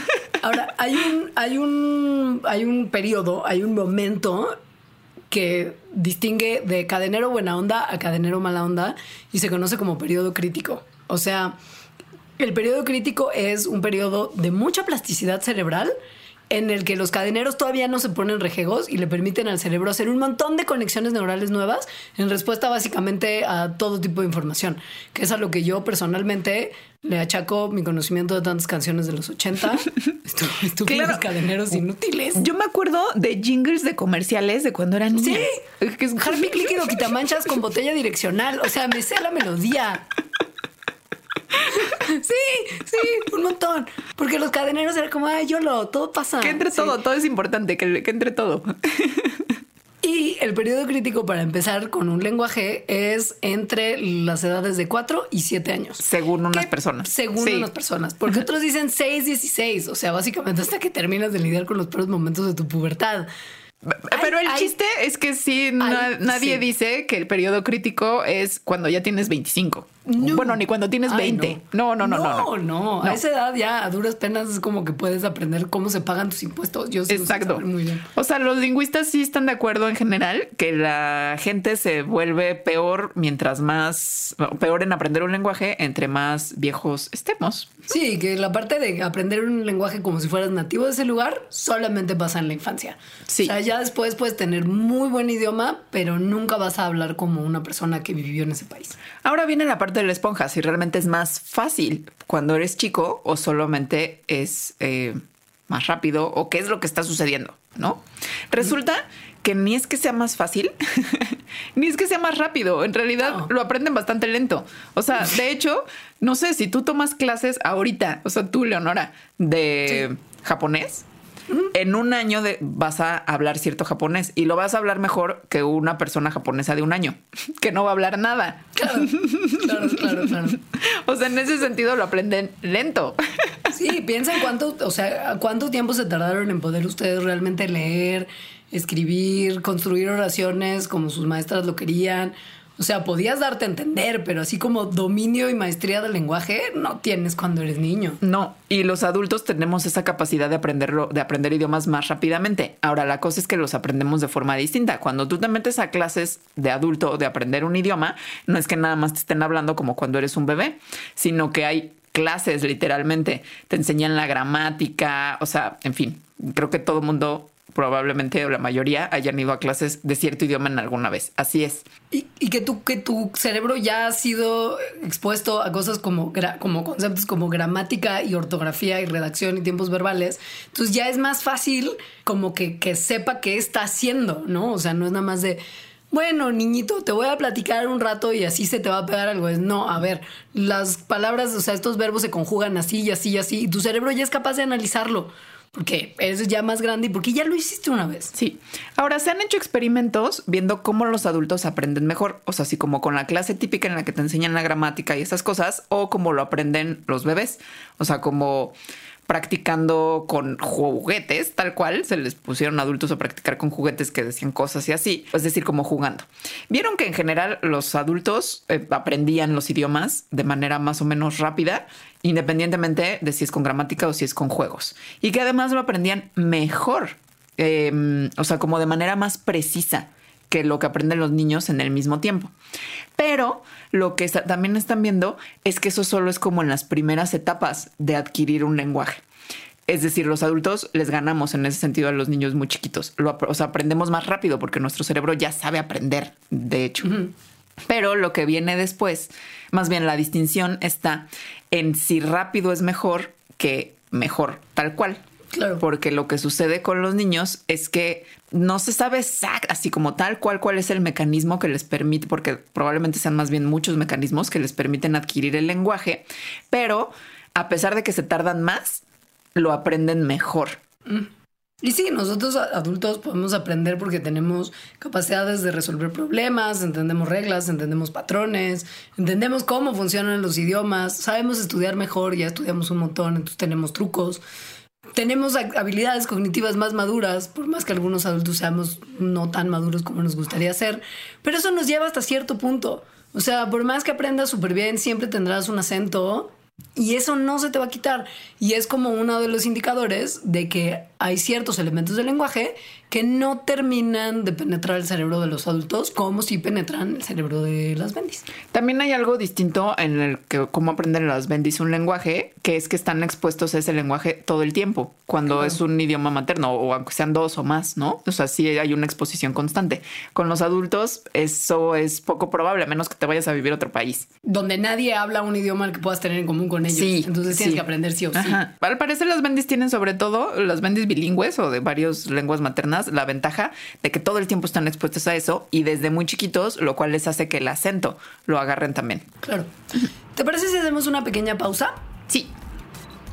Ahora, hay un, hay un, hay un periodo, hay un momento que distingue de cadenero buena onda a cadenero mala onda y se conoce como periodo crítico. O sea, el periodo crítico es un periodo de mucha plasticidad cerebral en el que los cadeneros todavía no se ponen rejegos y le permiten al cerebro hacer un montón de conexiones neurales nuevas en respuesta básicamente a todo tipo de información, que es a lo que yo personalmente le achaco mi conocimiento de tantas canciones de los 80, estúpidos claro. cadeneros inútiles. Yo me acuerdo de jingles de comerciales de cuando eran niña. Sí, que es líquido quitamanchas con botella direccional, o sea, me sé la melodía. Sí, sí, un montón. Porque los cadeneros eran como, ay, yo lo, todo pasa. Que entre todo, todo es importante, que, que entre todo. Y el periodo crítico para empezar con un lenguaje es entre las edades de 4 y 7 años. Según unas personas. Según unas personas. Porque otros dicen 6, 16. O sea, básicamente hasta que terminas de lidiar con los peores momentos de tu pubertad. Pero el chiste es que sí, nadie dice que el periodo crítico es cuando ya tienes 25. Bueno, ni cuando tienes 20. No. No, no, no, no, no, A esa edad ya a duras penas es como que puedes aprender cómo se pagan tus impuestos. Yo Exacto. muy bien. O sea, los lingüistas sí están de acuerdo en general que la gente se vuelve peor mientras más, peor en aprender un lenguaje entre más viejos estemos. Sí, que la parte de aprender un lenguaje como si fueras nativo de ese lugar solamente pasa en la infancia. Sí. O sea, ya después puedes tener muy buen idioma, pero nunca vas a hablar como una persona que vivió en ese país. Ahora viene la parte de la esponja, si realmente es más fácil cuando eres chico o solamente es eh, más rápido o qué es lo que está sucediendo, ¿no? Resulta que ni es que sea más fácil, ni es que sea más rápido. En realidad lo aprenden bastante lento. O sea, de hecho, no sé, si tú tomas clases ahorita, o sea, tú, Leonora, de japonés, en un año de, vas a hablar cierto japonés y lo vas a hablar mejor que una persona japonesa de un año, que no va a hablar nada. Claro, claro, claro, claro. O sea, en ese sentido lo aprenden lento. Sí, piensa en cuánto, o sea, cuánto tiempo se tardaron en poder ustedes realmente leer, escribir, construir oraciones como sus maestras lo querían. O sea, podías darte a entender, pero así como dominio y maestría del lenguaje no tienes cuando eres niño. No, y los adultos tenemos esa capacidad de aprenderlo, de aprender idiomas más rápidamente. Ahora, la cosa es que los aprendemos de forma distinta. Cuando tú te metes a clases de adulto de aprender un idioma, no es que nada más te estén hablando como cuando eres un bebé, sino que hay clases literalmente, te enseñan la gramática, o sea, en fin, creo que todo mundo probablemente la mayoría hayan ido a clases de cierto idioma en alguna vez. Así es. Y, que, tu, que tu cerebro ya ha sido expuesto a cosas como, como conceptos como gramática y ortografía y redacción y tiempos verbales. Entonces ya es más fácil como que, que sepa qué está haciendo, ¿no? O sea, no es nada más de bueno, niñito, te voy a platicar un rato y así se te va a pegar algo. Es no, a ver, las palabras, o sea, estos verbos se conjugan así y así y así, y tu cerebro ya es capaz de analizarlo porque eres ya más grande y porque ya lo hiciste una vez. Sí. Ahora se han hecho experimentos viendo cómo los adultos aprenden mejor, o sea, así como con la clase típica en la que te enseñan la gramática y esas cosas, o como lo aprenden los bebés, o sea, como practicando con juguetes, tal cual, se les pusieron adultos a practicar con juguetes que decían cosas y así, es decir, como jugando. Vieron que en general los adultos eh, aprendían los idiomas de manera más o menos rápida, independientemente de si es con gramática o si es con juegos, y que además lo aprendían mejor, em, o sea, como de manera más precisa que lo que aprenden los niños en el mismo tiempo. Pero lo que también están viendo es que eso solo es como en las primeras etapas de adquirir un lenguaje. Es decir, los adultos les ganamos en ese sentido a los niños muy chiquitos. Lo, o sea, aprendemos más rápido porque nuestro cerebro ya sabe aprender, de hecho. Pero lo que viene después, más bien la distinción está en si rápido es mejor que mejor, tal cual. Claro. Porque lo que sucede con los niños es que no se sabe exact, así como tal cual cuál es el mecanismo que les permite, porque probablemente sean más bien muchos mecanismos que les permiten adquirir el lenguaje, pero a pesar de que se tardan más, lo aprenden mejor. Mm. Y sí, nosotros adultos podemos aprender porque tenemos capacidades de resolver problemas, entendemos reglas, entendemos patrones, entendemos cómo funcionan los idiomas, sabemos estudiar mejor, ya estudiamos un montón, entonces tenemos trucos tenemos habilidades cognitivas más maduras, por más que algunos adultos seamos no tan maduros como nos gustaría ser, pero eso nos lleva hasta cierto punto. O sea, por más que aprendas súper bien, siempre tendrás un acento y eso no se te va a quitar. Y es como uno de los indicadores de que hay ciertos elementos del lenguaje que no terminan de penetrar el cerebro de los adultos como si penetran el cerebro de las bendis. También hay algo distinto en el que cómo aprenden las bendis un lenguaje, que es que están expuestos a ese lenguaje todo el tiempo, cuando es un idioma materno o aunque sean dos o más, ¿no? O sea, sí hay una exposición constante. Con los adultos eso es poco probable, a menos que te vayas a vivir a otro país. Donde nadie habla un idioma al que puedas tener en común con ellos. Sí, Entonces tienes que aprender sí o sí. Al parecer las bendis tienen sobre todo, las bendis bilingües o de varias lenguas maternas, la ventaja de que todo el tiempo están expuestos a eso y desde muy chiquitos, lo cual les hace que el acento lo agarren también. Claro. ¿Te parece si hacemos una pequeña pausa? Sí.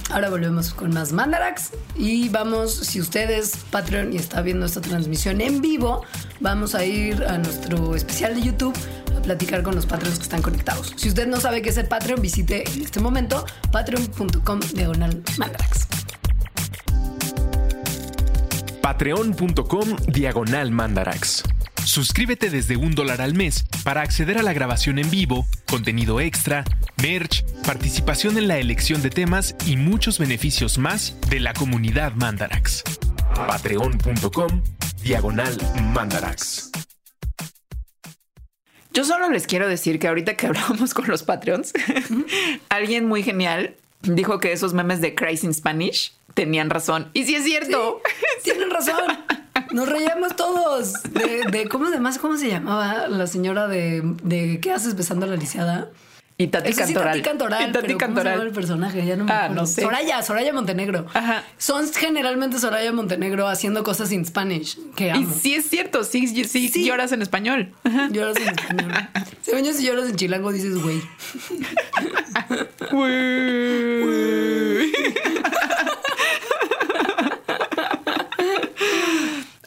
Ahora volvemos con más Mandarax y vamos, si usted es Patreon y está viendo esta transmisión en vivo, vamos a ir a nuestro especial de YouTube a platicar con los Patreons que están conectados. Si usted no sabe qué es el Patreon, visite en este momento patreon.com diagonal Mandarax patreon.com diagonal mandarax. Suscríbete desde un dólar al mes para acceder a la grabación en vivo, contenido extra, merch, participación en la elección de temas y muchos beneficios más de la comunidad Mandarax. Patreon.com diagonal Mandarax. Yo solo les quiero decir que ahorita que hablábamos con los Patreons, alguien muy genial dijo que esos memes de Christ in Spanish tenían razón. Y sí es cierto. tienen razón. Nos reíamos todos. De, ¿cómo además, cómo se llamaba la señora de, de ¿qué haces besando a la lisiada? Y Tati Eso sí, Cantoral. Tati Cantoral. Y Tati pero ¿cómo se Cantoral. el personaje? Ya no me Ah, acuerdo. no sé. Soraya, Soraya Montenegro. Ajá. Son generalmente Soraya Montenegro haciendo cosas en Spanish que Y sí es cierto, sí, sí, Sí. lloras en español. Lloras en español. Según yo, si lloras en chilango, dices güey. Güey.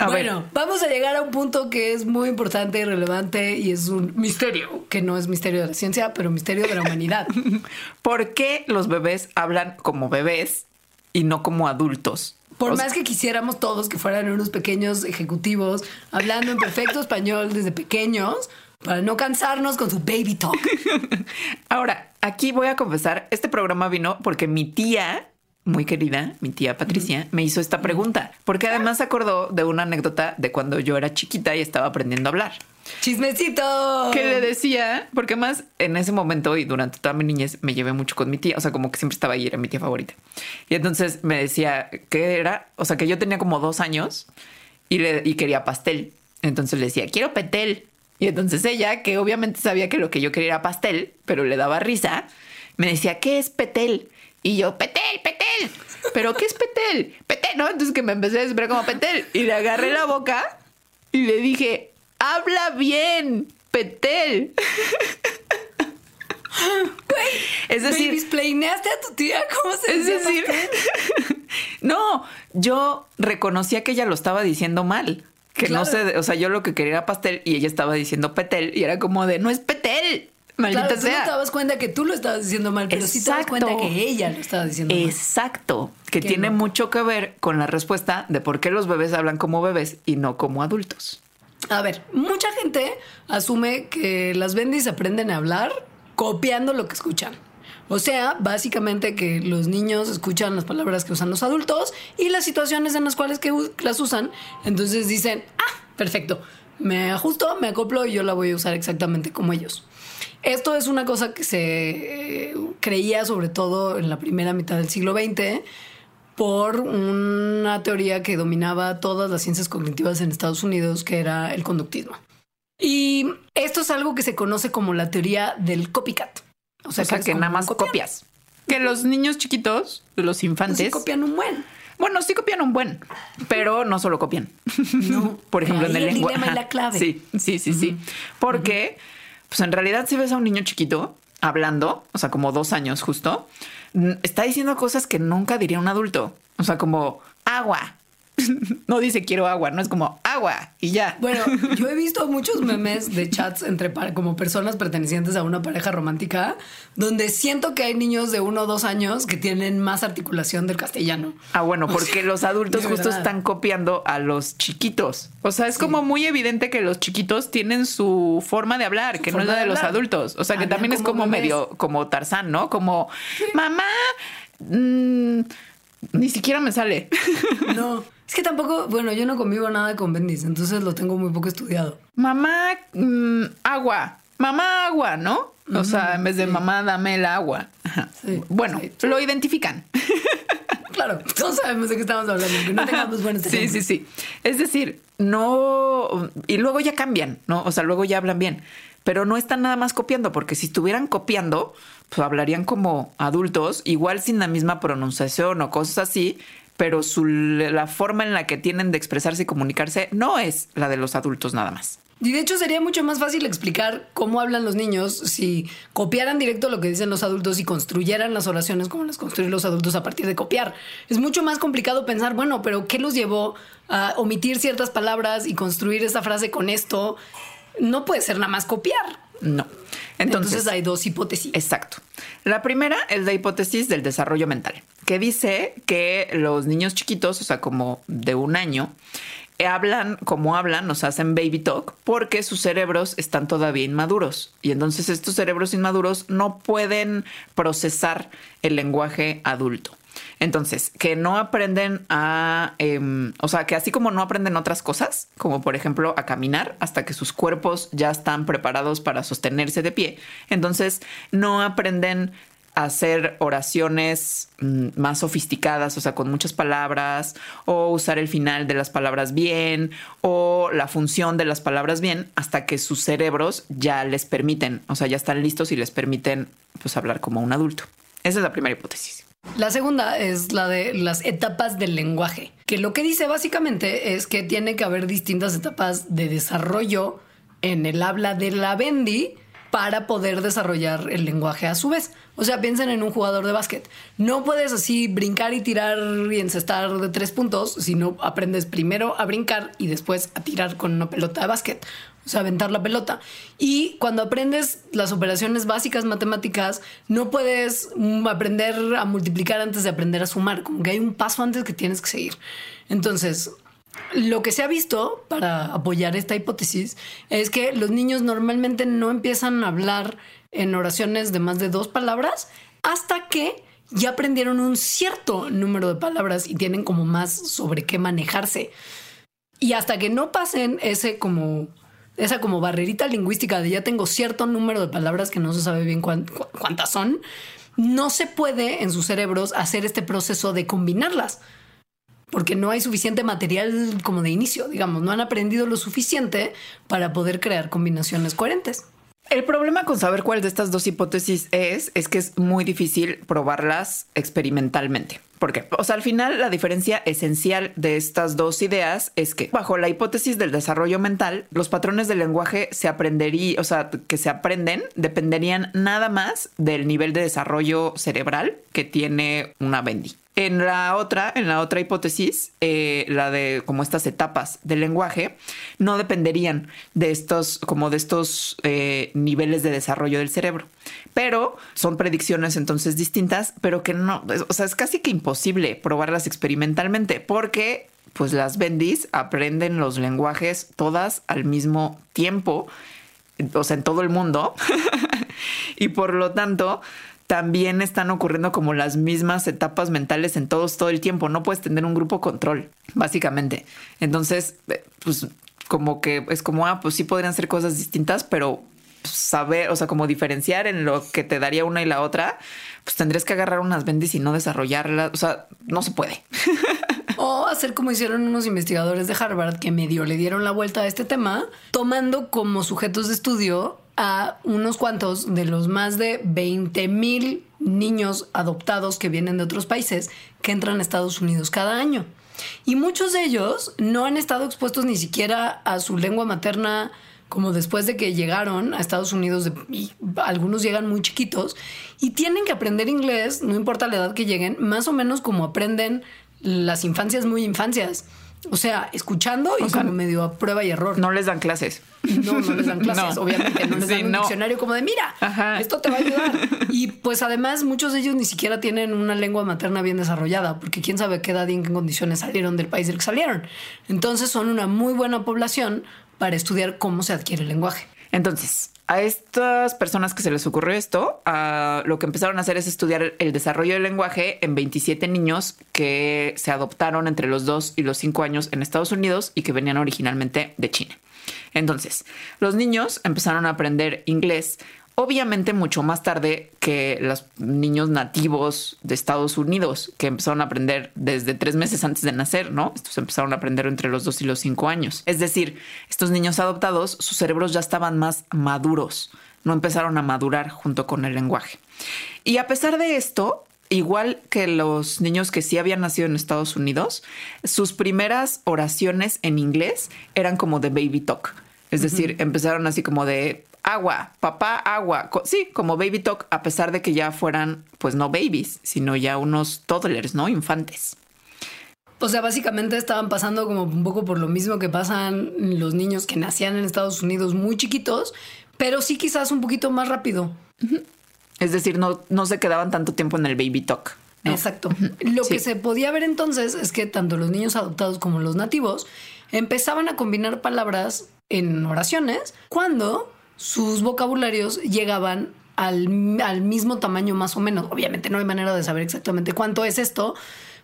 A ver, bueno, vamos a llegar a un punto que es muy importante y relevante y es un misterio, que no es misterio de la ciencia, pero misterio de la humanidad. ¿por qué los bebés hablan como bebés y no como adultos? Por O sea, más que quisiéramos todos que fueran unos pequeños ejecutivos hablando en perfecto español desde pequeños, para no cansarnos con su baby talk. Ahora, aquí voy a confesar, este programa vino porque mi tía, muy querida, mi tía Patricia, me hizo esta pregunta, porque además se acordó de una anécdota de cuando yo era chiquita y estaba aprendiendo a hablar. ¡Chismecito! Que le decía, porque más en ese momento y durante toda mi niñez me llevé mucho con mi tía, o sea, como que siempre estaba ahí, era mi tía favorita. Y entonces me decía que era, o sea, que yo tenía como dos años y, le, y quería pastel. Entonces le decía, quiero petel. Y entonces ella, que obviamente sabía que lo que yo quería era pastel, pero le daba risa, me decía, ¿qué es petel? Y yo, petel, petel. ¿Pero qué es petel? Petel, ¿no? Entonces que me empecé a desesperar como petel. Y le agarré la boca y le dije, habla bien, petel. es decir, ¿Babysplayneaste a tu tía? ¿Cómo se es dice decir, no, yo reconocía que ella lo estaba diciendo mal. Que no sé, o sea, yo lo que quería era pastel y ella estaba diciendo petel y era como de, no es petel, maldita Claro, tú no te dabas cuenta que tú lo estabas diciendo mal, pero sí te das Exacto. cuenta que ella lo estaba diciendo mal. Exacto, que tiene mucho que ver con la respuesta de por qué los bebés hablan como bebés y no como adultos. A ver, mucha gente asume que las bendis aprenden a hablar copiando lo que escuchan. O sea, básicamente que los niños escuchan las palabras que usan los adultos y las situaciones en las cuales que las usan. Entonces dicen, ah, perfecto, me ajusto, me acoplo y yo la voy a usar exactamente como ellos. Esto es una cosa que se eh, creía sobre todo en la primera mitad del siglo XX por una teoría que dominaba todas las ciencias cognitivas en Estados Unidos, que era el conductismo. Y esto es algo que se conoce como la teoría del copycat. O sea, que nada más copias. Que los niños chiquitos, los infantes, sí copian un buen. bueno, sí copian un buen, pero no solo copian. No. Por ejemplo, Ahí en el el lenguaje. la clave. Sí, sí, sí, sí. Porque, pues en realidad, si ves a un niño chiquito hablando, o sea, como dos años justo, está diciendo cosas que nunca diría un adulto. O sea, como agua. No dice quiero agua, no es como agua y ya. Bueno, yo he visto muchos memes de chats entre como personas pertenecientes a una pareja romántica, donde siento que hay niños de uno o dos años que tienen más articulación del castellano. Ah, bueno, porque los adultos justo verdad. están copiando a los chiquitos. O sea, es como muy evidente que los chiquitos tienen su forma de hablar, que no es la de de los adultos. O sea, que también es como medio como Tarzán, ¿no? Como mamá, mm, ni siquiera me sale. No, es que tampoco, bueno, yo no convivo nada con bendis, entonces lo tengo muy poco estudiado. mamá, mm, agua. Mamá, agua, ¿no? O sea, en vez de mamá, dame el agua. Ajá. Sí, bueno, sí. lo identifican. Claro, todos sabemos de qué estamos hablando, que no tengamos buenos Sí, sí, sí. Es decir, no. Y luego ya cambian, ¿no? O sea, luego ya hablan bien. Pero no están nada más copiando, porque si estuvieran copiando, pues hablarían como adultos, igual sin la misma pronunciación o cosas así, pero su, la forma en la que tienen de expresarse y comunicarse no es la de los adultos nada más. Y de hecho sería mucho más fácil explicar cómo hablan los niños si copiaran directo lo que dicen los adultos y construyeran las oraciones como las construyen los adultos a partir de copiar. Es mucho más complicado pensar, bueno, pero ¿qué los llevó a omitir ciertas palabras y construir esta frase con esto? No puede ser nada más copiar. No. Entonces, Entonces, hay dos hipótesis. Exacto. La primera es la hipótesis del desarrollo mental, que dice que los niños chiquitos, o sea, como de un año, eh, hablan como hablan, nos hacen baby talk, porque sus cerebros están todavía inmaduros. Y entonces estos cerebros inmaduros no pueden procesar el lenguaje adulto. Entonces, que no aprenden a, em, o sea, que así como no aprenden otras cosas, como por ejemplo a caminar hasta que sus cuerpos ya están preparados para sostenerse de pie, entonces no aprenden hacer oraciones mm, más sofisticadas, o sea, con muchas palabras, o usar el final de las palabras bien, o la función de las palabras bien, hasta que sus cerebros ya les permiten, o sea, ya están listos y les permiten pues hablar como un adulto. Esa es la primera hipótesis. La segunda es la de las etapas del lenguaje, que lo que dice básicamente es que tiene que haber distintas etapas de desarrollo en el habla de la Bendy para poder desarrollar el lenguaje a su vez. O sea, piensen en un jugador de básquet. No puedes así brincar y tirar y encestar de tres puntos si no aprendes primero a brincar y después a tirar con una pelota de básquet. Sea, aventar la pelota. Y cuando aprendes las operaciones básicas matemáticas, no puedes mm, aprender a multiplicar antes de aprender a sumar. Como que hay un paso antes que tienes que seguir. Entonces, lo que se ha visto para apoyar esta hipótesis es que los niños normalmente no empiezan a hablar en oraciones de más de dos palabras hasta que ya aprendieron un cierto número de palabras y tienen como más sobre qué manejarse. Y hasta que no pasen ese como esa como barrerita lingüística de ya tengo cierto número de palabras que no se sabe bien cuántas son, no se puede en sus cerebros hacer este proceso de combinarlas porque no hay suficiente material como de inicio, digamos, no han aprendido lo suficiente para poder crear combinaciones coherentes. El problema con saber cuál de estas dos hipótesis es, es que es muy difícil probarlas experimentalmente. ¿Por qué? O sea, al final la diferencia esencial de estas dos ideas es que bajo la hipótesis del desarrollo mental, los patrones del lenguaje se aprenderían, o sea, que se aprenden, dependerían nada más del nivel de desarrollo cerebral que tiene una Bendy. En la otra, en la otra hipótesis, eh, la de como estas etapas del lenguaje, no dependerían de estos, como de estos eh, niveles de desarrollo del cerebro. Pero son predicciones entonces distintas, pero que no, o sea, es casi que imposible probarlas experimentalmente porque pues las bendis aprenden los lenguajes todas al mismo tiempo, o sea, en todo el mundo. y por lo tanto, también están ocurriendo como las mismas etapas mentales en todos todo el tiempo. No puedes tener un grupo control, básicamente. Entonces, eh, pues como que es como, ah, pues sí podrían ser cosas distintas, pero saber, o sea, como diferenciar en lo que te daría una y la otra, pues tendrías que agarrar unas bendis y no desarrollarlas. O sea, no se puede. o hacer como hicieron unos investigadores de Harvard que medio le dieron la vuelta a este tema, tomando como sujetos de estudio a unos cuantos de los más de 20 mil niños adoptados que vienen de otros países que entran a Estados Unidos cada año. Y muchos de ellos no han estado expuestos ni siquiera a su lengua materna como después de que llegaron a Estados Unidos, y algunos llegan muy chiquitos, y tienen que aprender inglés, no importa la edad que lleguen, más o menos como aprenden las infancias muy infancias. O sea, escuchando y como medio a prueba y error. No les dan clases. No, no les dan clases, obviamente. No les dan un diccionario como de, mira, esto te va a ayudar. Y pues además muchos de ellos ni siquiera tienen una lengua materna bien desarrollada, porque quién sabe qué edad y en qué condiciones salieron del país del que salieron. Entonces son una muy buena población para estudiar cómo se adquiere el lenguaje. Entonces, a estas personas que se les ocurrió esto, lo que empezaron a hacer es estudiar el desarrollo del lenguaje en 27 niños que se adoptaron entre los 2 y los 5 años en Estados Unidos y que venían originalmente de China. Entonces, los niños empezaron a aprender inglés obviamente mucho más tarde que los niños nativos de Estados Unidos, que empezaron a aprender desde tres meses antes de nacer, ¿no? Estos empezaron a aprender entre los dos y los cinco años. Es decir, estos niños adoptados, sus cerebros ya estaban más maduros, no empezaron a madurar junto con el lenguaje. Y a pesar de esto, igual que los niños que sí habían nacido en Estados Unidos, sus primeras oraciones en inglés eran como de baby talk. Es decir, empezaron así como de agua, papá, agua. Sí, como baby talk, a pesar de que ya fueran, pues no babies, sino ya unos toddlers, ¿no? Infantes. O sea, básicamente estaban pasando como un poco por lo mismo que pasan los niños que nacían en Estados Unidos muy chiquitos, pero sí quizás un poquito más rápido. Es decir, no, no se quedaban tanto tiempo en el baby talk. Exacto. Lo que se podía ver entonces es que tanto los niños adoptados como los nativos empezaban a combinar palabras en oraciones cuando sus vocabularios llegaban al, mismo tamaño más o menos. Obviamente no hay manera de saber exactamente cuánto es esto,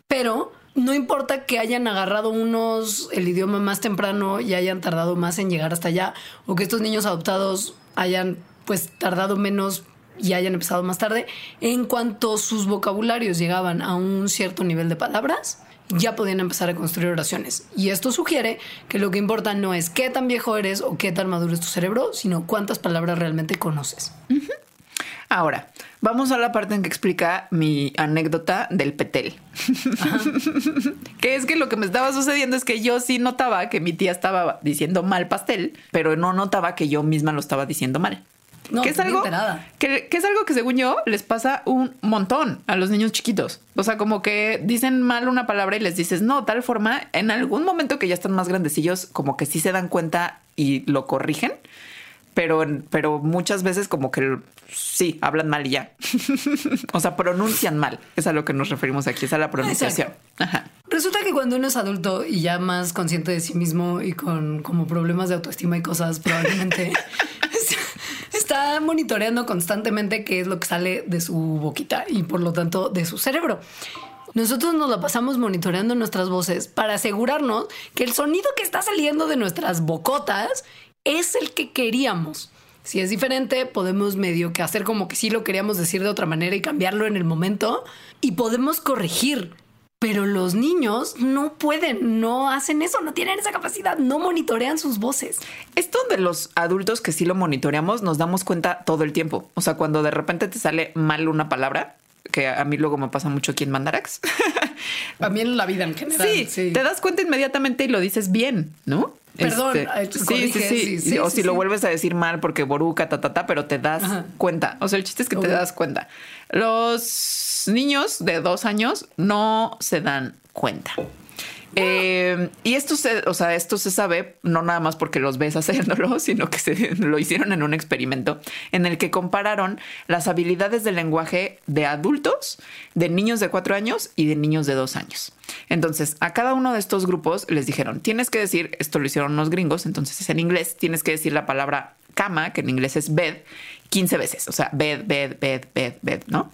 pero no importa que hayan agarrado unos el idioma más temprano y hayan tardado más en llegar hasta allá, o que estos niños adoptados hayan pues tardado menos y hayan empezado más tarde, en cuanto sus vocabularios llegaban a un cierto nivel de palabras, ya podían empezar a construir oraciones. Y esto sugiere que lo que importa no es qué tan viejo eres o qué tan maduro es tu cerebro, sino cuántas palabras realmente conoces. Ahora, vamos a la parte en que explica mi anécdota del petel. que es que lo que me estaba sucediendo es que yo sí notaba que mi tía estaba diciendo mal pastel, pero no notaba que yo misma lo estaba diciendo mal. No, que es algo que, que es algo que según yo les pasa un montón a los niños chiquitos. O sea, como que dicen mal una palabra y les dices no, tal forma, en algún momento que ya están más grandecillos, como que sí se dan cuenta y lo corrigen. Pero, pero muchas veces como que sí, hablan mal y ya. o sea, pronuncian mal. Es a lo que nos referimos aquí, es a la pronunciación. Ajá. Resulta que cuando uno es adulto y ya más consciente de sí mismo y con como problemas de autoestima y cosas, probablemente está monitoreando constantemente qué es lo que sale de su boquita y por lo tanto de su cerebro. Nosotros nos la pasamos monitoreando nuestras voces para asegurarnos que el sonido que está saliendo de nuestras bocotas es el que queríamos. Si es diferente, podemos medio que hacer como que sí lo queríamos decir de otra manera y cambiarlo en el momento y podemos corregir. Pero los niños no pueden, no hacen eso, no tienen esa capacidad, no monitorean sus voces. Esto de los adultos que sí lo monitoreamos, nos damos cuenta todo el tiempo. O sea, cuando de repente te sale mal una palabra, que a mí luego me pasa mucho aquí en Mandarax. También en la vida en general. Sí, te das cuenta inmediatamente y lo dices bien, ¿no? Perdón, Este, eh, sí, sí, sí, sí, sí, O sí, si lo sí. vuelves a decir mal porque boruca, ta, ta, ta, pero te das Ajá. cuenta. O sea, el chiste es que te das cuenta. Los niños de dos años no se dan cuenta. Eh, y esto se, o sea, esto se sabe no nada más porque los ves haciéndolo, sino que se lo hicieron en un experimento en el que compararon las habilidades del lenguaje de adultos, de niños de cuatro años y de niños de dos años. Entonces, a cada uno de estos grupos les dijeron, tienes que decir, esto lo hicieron unos gringos, entonces es en inglés, tienes que decir la palabra cama, que en inglés es bed, 15 veces, o sea, bed, bed, bed, bed, bed, ¿no?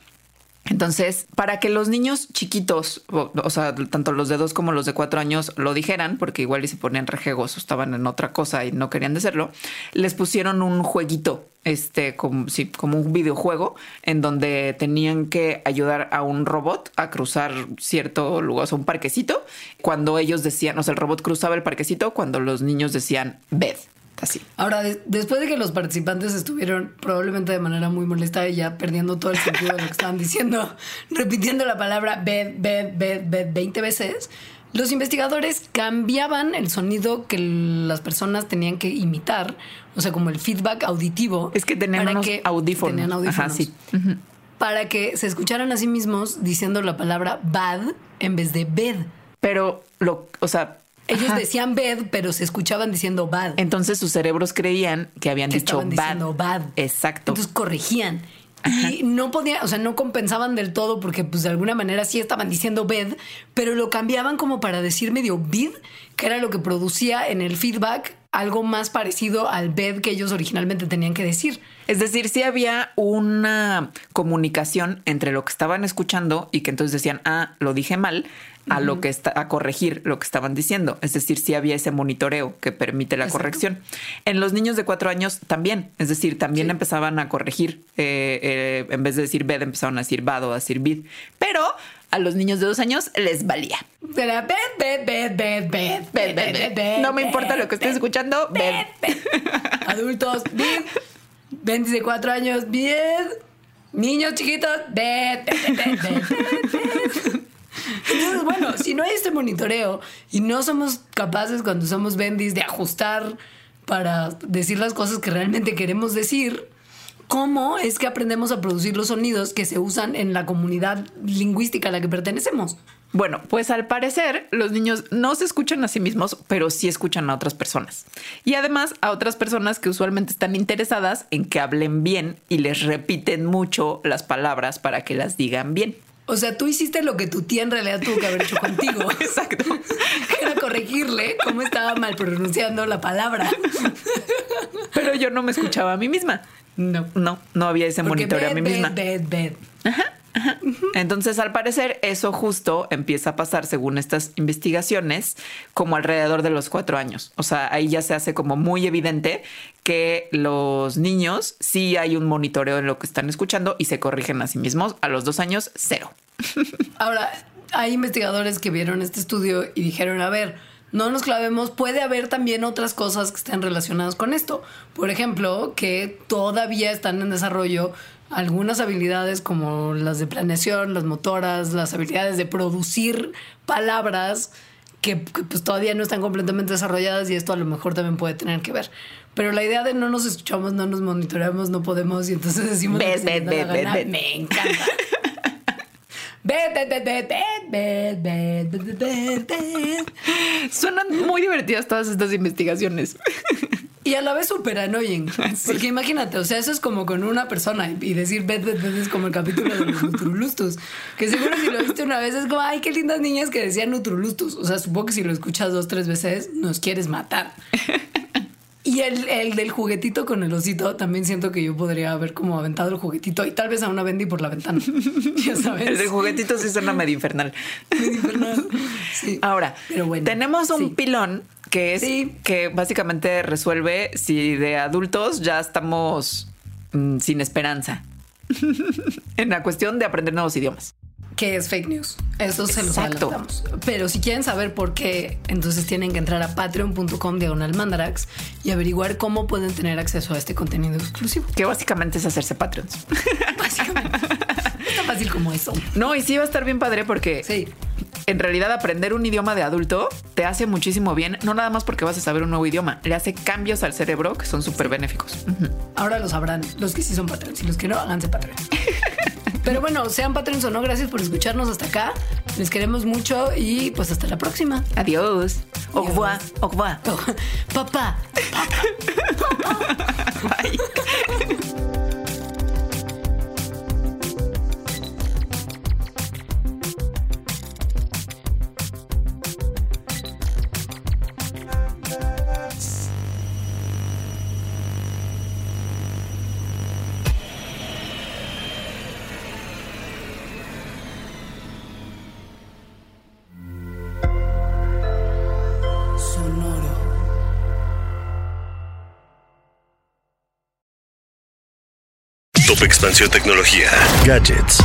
Entonces, para que los niños chiquitos, o, sea, tanto los de dos como los de cuatro años lo dijeran, porque igual y se ponían rejegos o estaban en otra cosa y no querían decirlo, les pusieron un jueguito, este, como, sí, como un videojuego, en donde tenían que ayudar a un robot a cruzar cierto lugar, o sea, un parquecito, cuando ellos decían, o sea, el robot cruzaba el parquecito cuando los niños decían bed, así. Ahora, de- después de que los participantes estuvieron probablemente de manera muy molesta y ya perdiendo todo el sentido de lo que estaban diciendo, repitiendo la palabra bed, bed, bed, bed 20 veces, los investigadores cambiaban el sonido que las personas tenían que imitar, o sea, como el feedback auditivo. Es que tenían para unos audífonos. tenían Ajá, audífonos. sí. Para que se escucharan a sí mismos diciendo la palabra bad en vez de bed. Pero lo, o sea, Ellos ajá. decían bed, pero se escuchaban diciendo bad. Entonces sus cerebros creían que habían que dicho estaban bad. diciendo bad. Exacto. Entonces corregían. Y no podían, o sea, no compensaban del todo porque pues de alguna manera sí estaban diciendo bed, pero lo cambiaban como para decir medio bid, que era lo que producía en el feedback algo más parecido al bed que ellos originalmente tenían que decir. es decir, sí había una comunicación entre lo que estaban escuchando y que entonces decían, ah, lo dije mal, a lo que está, a corregir lo que estaban diciendo. Es decir, sí había ese monitoreo que permite la Exacto. corrección. En los niños de cuatro años también, es decir, también Sí. empezaban a corregir. eh, eh, en vez de decir bed, empezaron a decir bad o a decir bid. Pero a los niños de dos años les valía. Bed, bed, bed, bed, bed, Bed, bed, bed. No me importa lo que estés escuchando, bed. Adultos, bid. 24 años, bid. Niños chiquitos, bed, Entonces, bueno, si no hay este monitoreo y no somos capaces cuando somos bendis de ajustar para decir las cosas que realmente queremos decir, ¿cómo es que aprendemos a producir los sonidos que se usan en la comunidad lingüística a la que pertenecemos? Bueno, pues al parecer los niños no se escuchan a sí mismos, pero sí escuchan a otras personas. Y además a otras personas que usualmente están interesadas en que hablen bien y les repiten mucho las palabras para que las digan bien. O sea, tú hiciste lo que tu tía en realidad tuvo que haber hecho contigo. Exacto. era corregirle cómo estaba mal pronunciando la palabra. Pero yo no me escuchaba a mí misma. No. No, no había ese Porque monitoreo a mí bed, misma. bed, bed. Entonces, al parecer, eso justo empieza a pasar, según estas investigaciones, como alrededor de los cuatro años. O sea, ahí ya se hace como muy evidente que los niños sí hay un monitoreo en lo que están escuchando y se corrigen a sí mismos. A los dos años, cero. Ahora, hay investigadores que vieron este estudio y dijeron, a ver, no nos clavemos, puede haber también otras cosas que estén relacionadas con esto. Por ejemplo, que todavía están en desarrollo algunas habilidades como las de planeación, las motoras, las habilidades de producir palabras que, que pues, todavía no están completamente desarrolladas y esto a lo mejor también puede tener que ver. Pero la idea de no nos escuchamos, no nos monitoreamos, no podemos y entonces decimos... Bet, bet, bet, Me encanta. Suenan muy divertidas todas estas investigaciones. Y a la vez súper annoying. Porque imagínate, o sea, eso es como con una persona y decir bet, bet, bet es como el capítulo de los Nutrolustus. Que seguro si lo viste una vez es como, ay, qué lindas niñas que decían Nutrolustus. O sea, supongo que si lo escuchas dos, tres veces, nos quieres matar. Y el, el del juguetito con el osito, también siento que yo podría haber como aventado el juguetito y tal vez a una Bendy por la ventana. Ya sabes. El de juguetitos sí suena medio infernal. Sí. Ahora, Pero bueno, tenemos un sí. pilón que es Sí. que básicamente resuelve si de adultos ya estamos mm, sin esperanza en la cuestión de aprender nuevos idiomas. que es fake news. Eso se los adelantamos. Pero si quieren saber por qué, entonces tienen que entrar a patreon.com diagonal mandarax y averiguar cómo pueden tener acceso a este contenido exclusivo. Que básicamente es hacerse Patreons. Básicamente. es tan fácil como eso. No, y sí va a estar bien padre porque Sí. En realidad aprender un idioma de adulto te hace muchísimo bien, no nada más porque vas a saber un nuevo idioma, le hace cambios al cerebro que son súper benéficos. Ahora lo sabrán los que sí son Patreons y los que no, háganse Patreon. Pero bueno, sean Patreons o no, gracias por escucharnos hasta acá. Les queremos mucho y pues hasta la próxima. Adiós. Au revoir. Au revoir. Papá. Bye. Expansión Tecnología. Gadgets.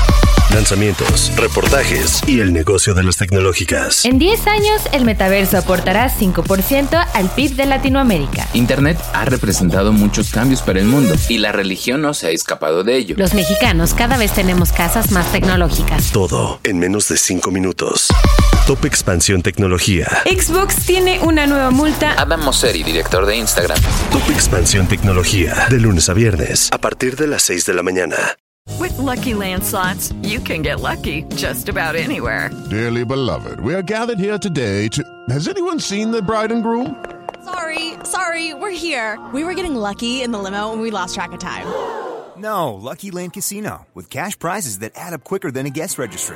Lanzamientos, reportajes y el negocio de las tecnológicas. En 10 años, el metaverso aportará 5% al PIB de Latinoamérica. Internet ha representado muchos cambios para el mundo y la religión no se ha escapado de ello. Los mexicanos cada vez tenemos casas más tecnológicas. Todo en menos de 5 minutos. Top Expansión Tecnología. Xbox tiene una nueva multa. Adam Mosseri, director de Instagram. Top Expansión Tecnología. De lunes a viernes. A partir de las 6 de la mañana. With Lucky Land slots, you can get lucky just about anywhere. Dearly beloved, we are gathered here today to. Has anyone seen the bride and groom? Sorry, sorry, we're here. We were getting lucky in the limo and we lost track of time. No, Lucky Land Casino, with cash prizes that add up quicker than a guest registry.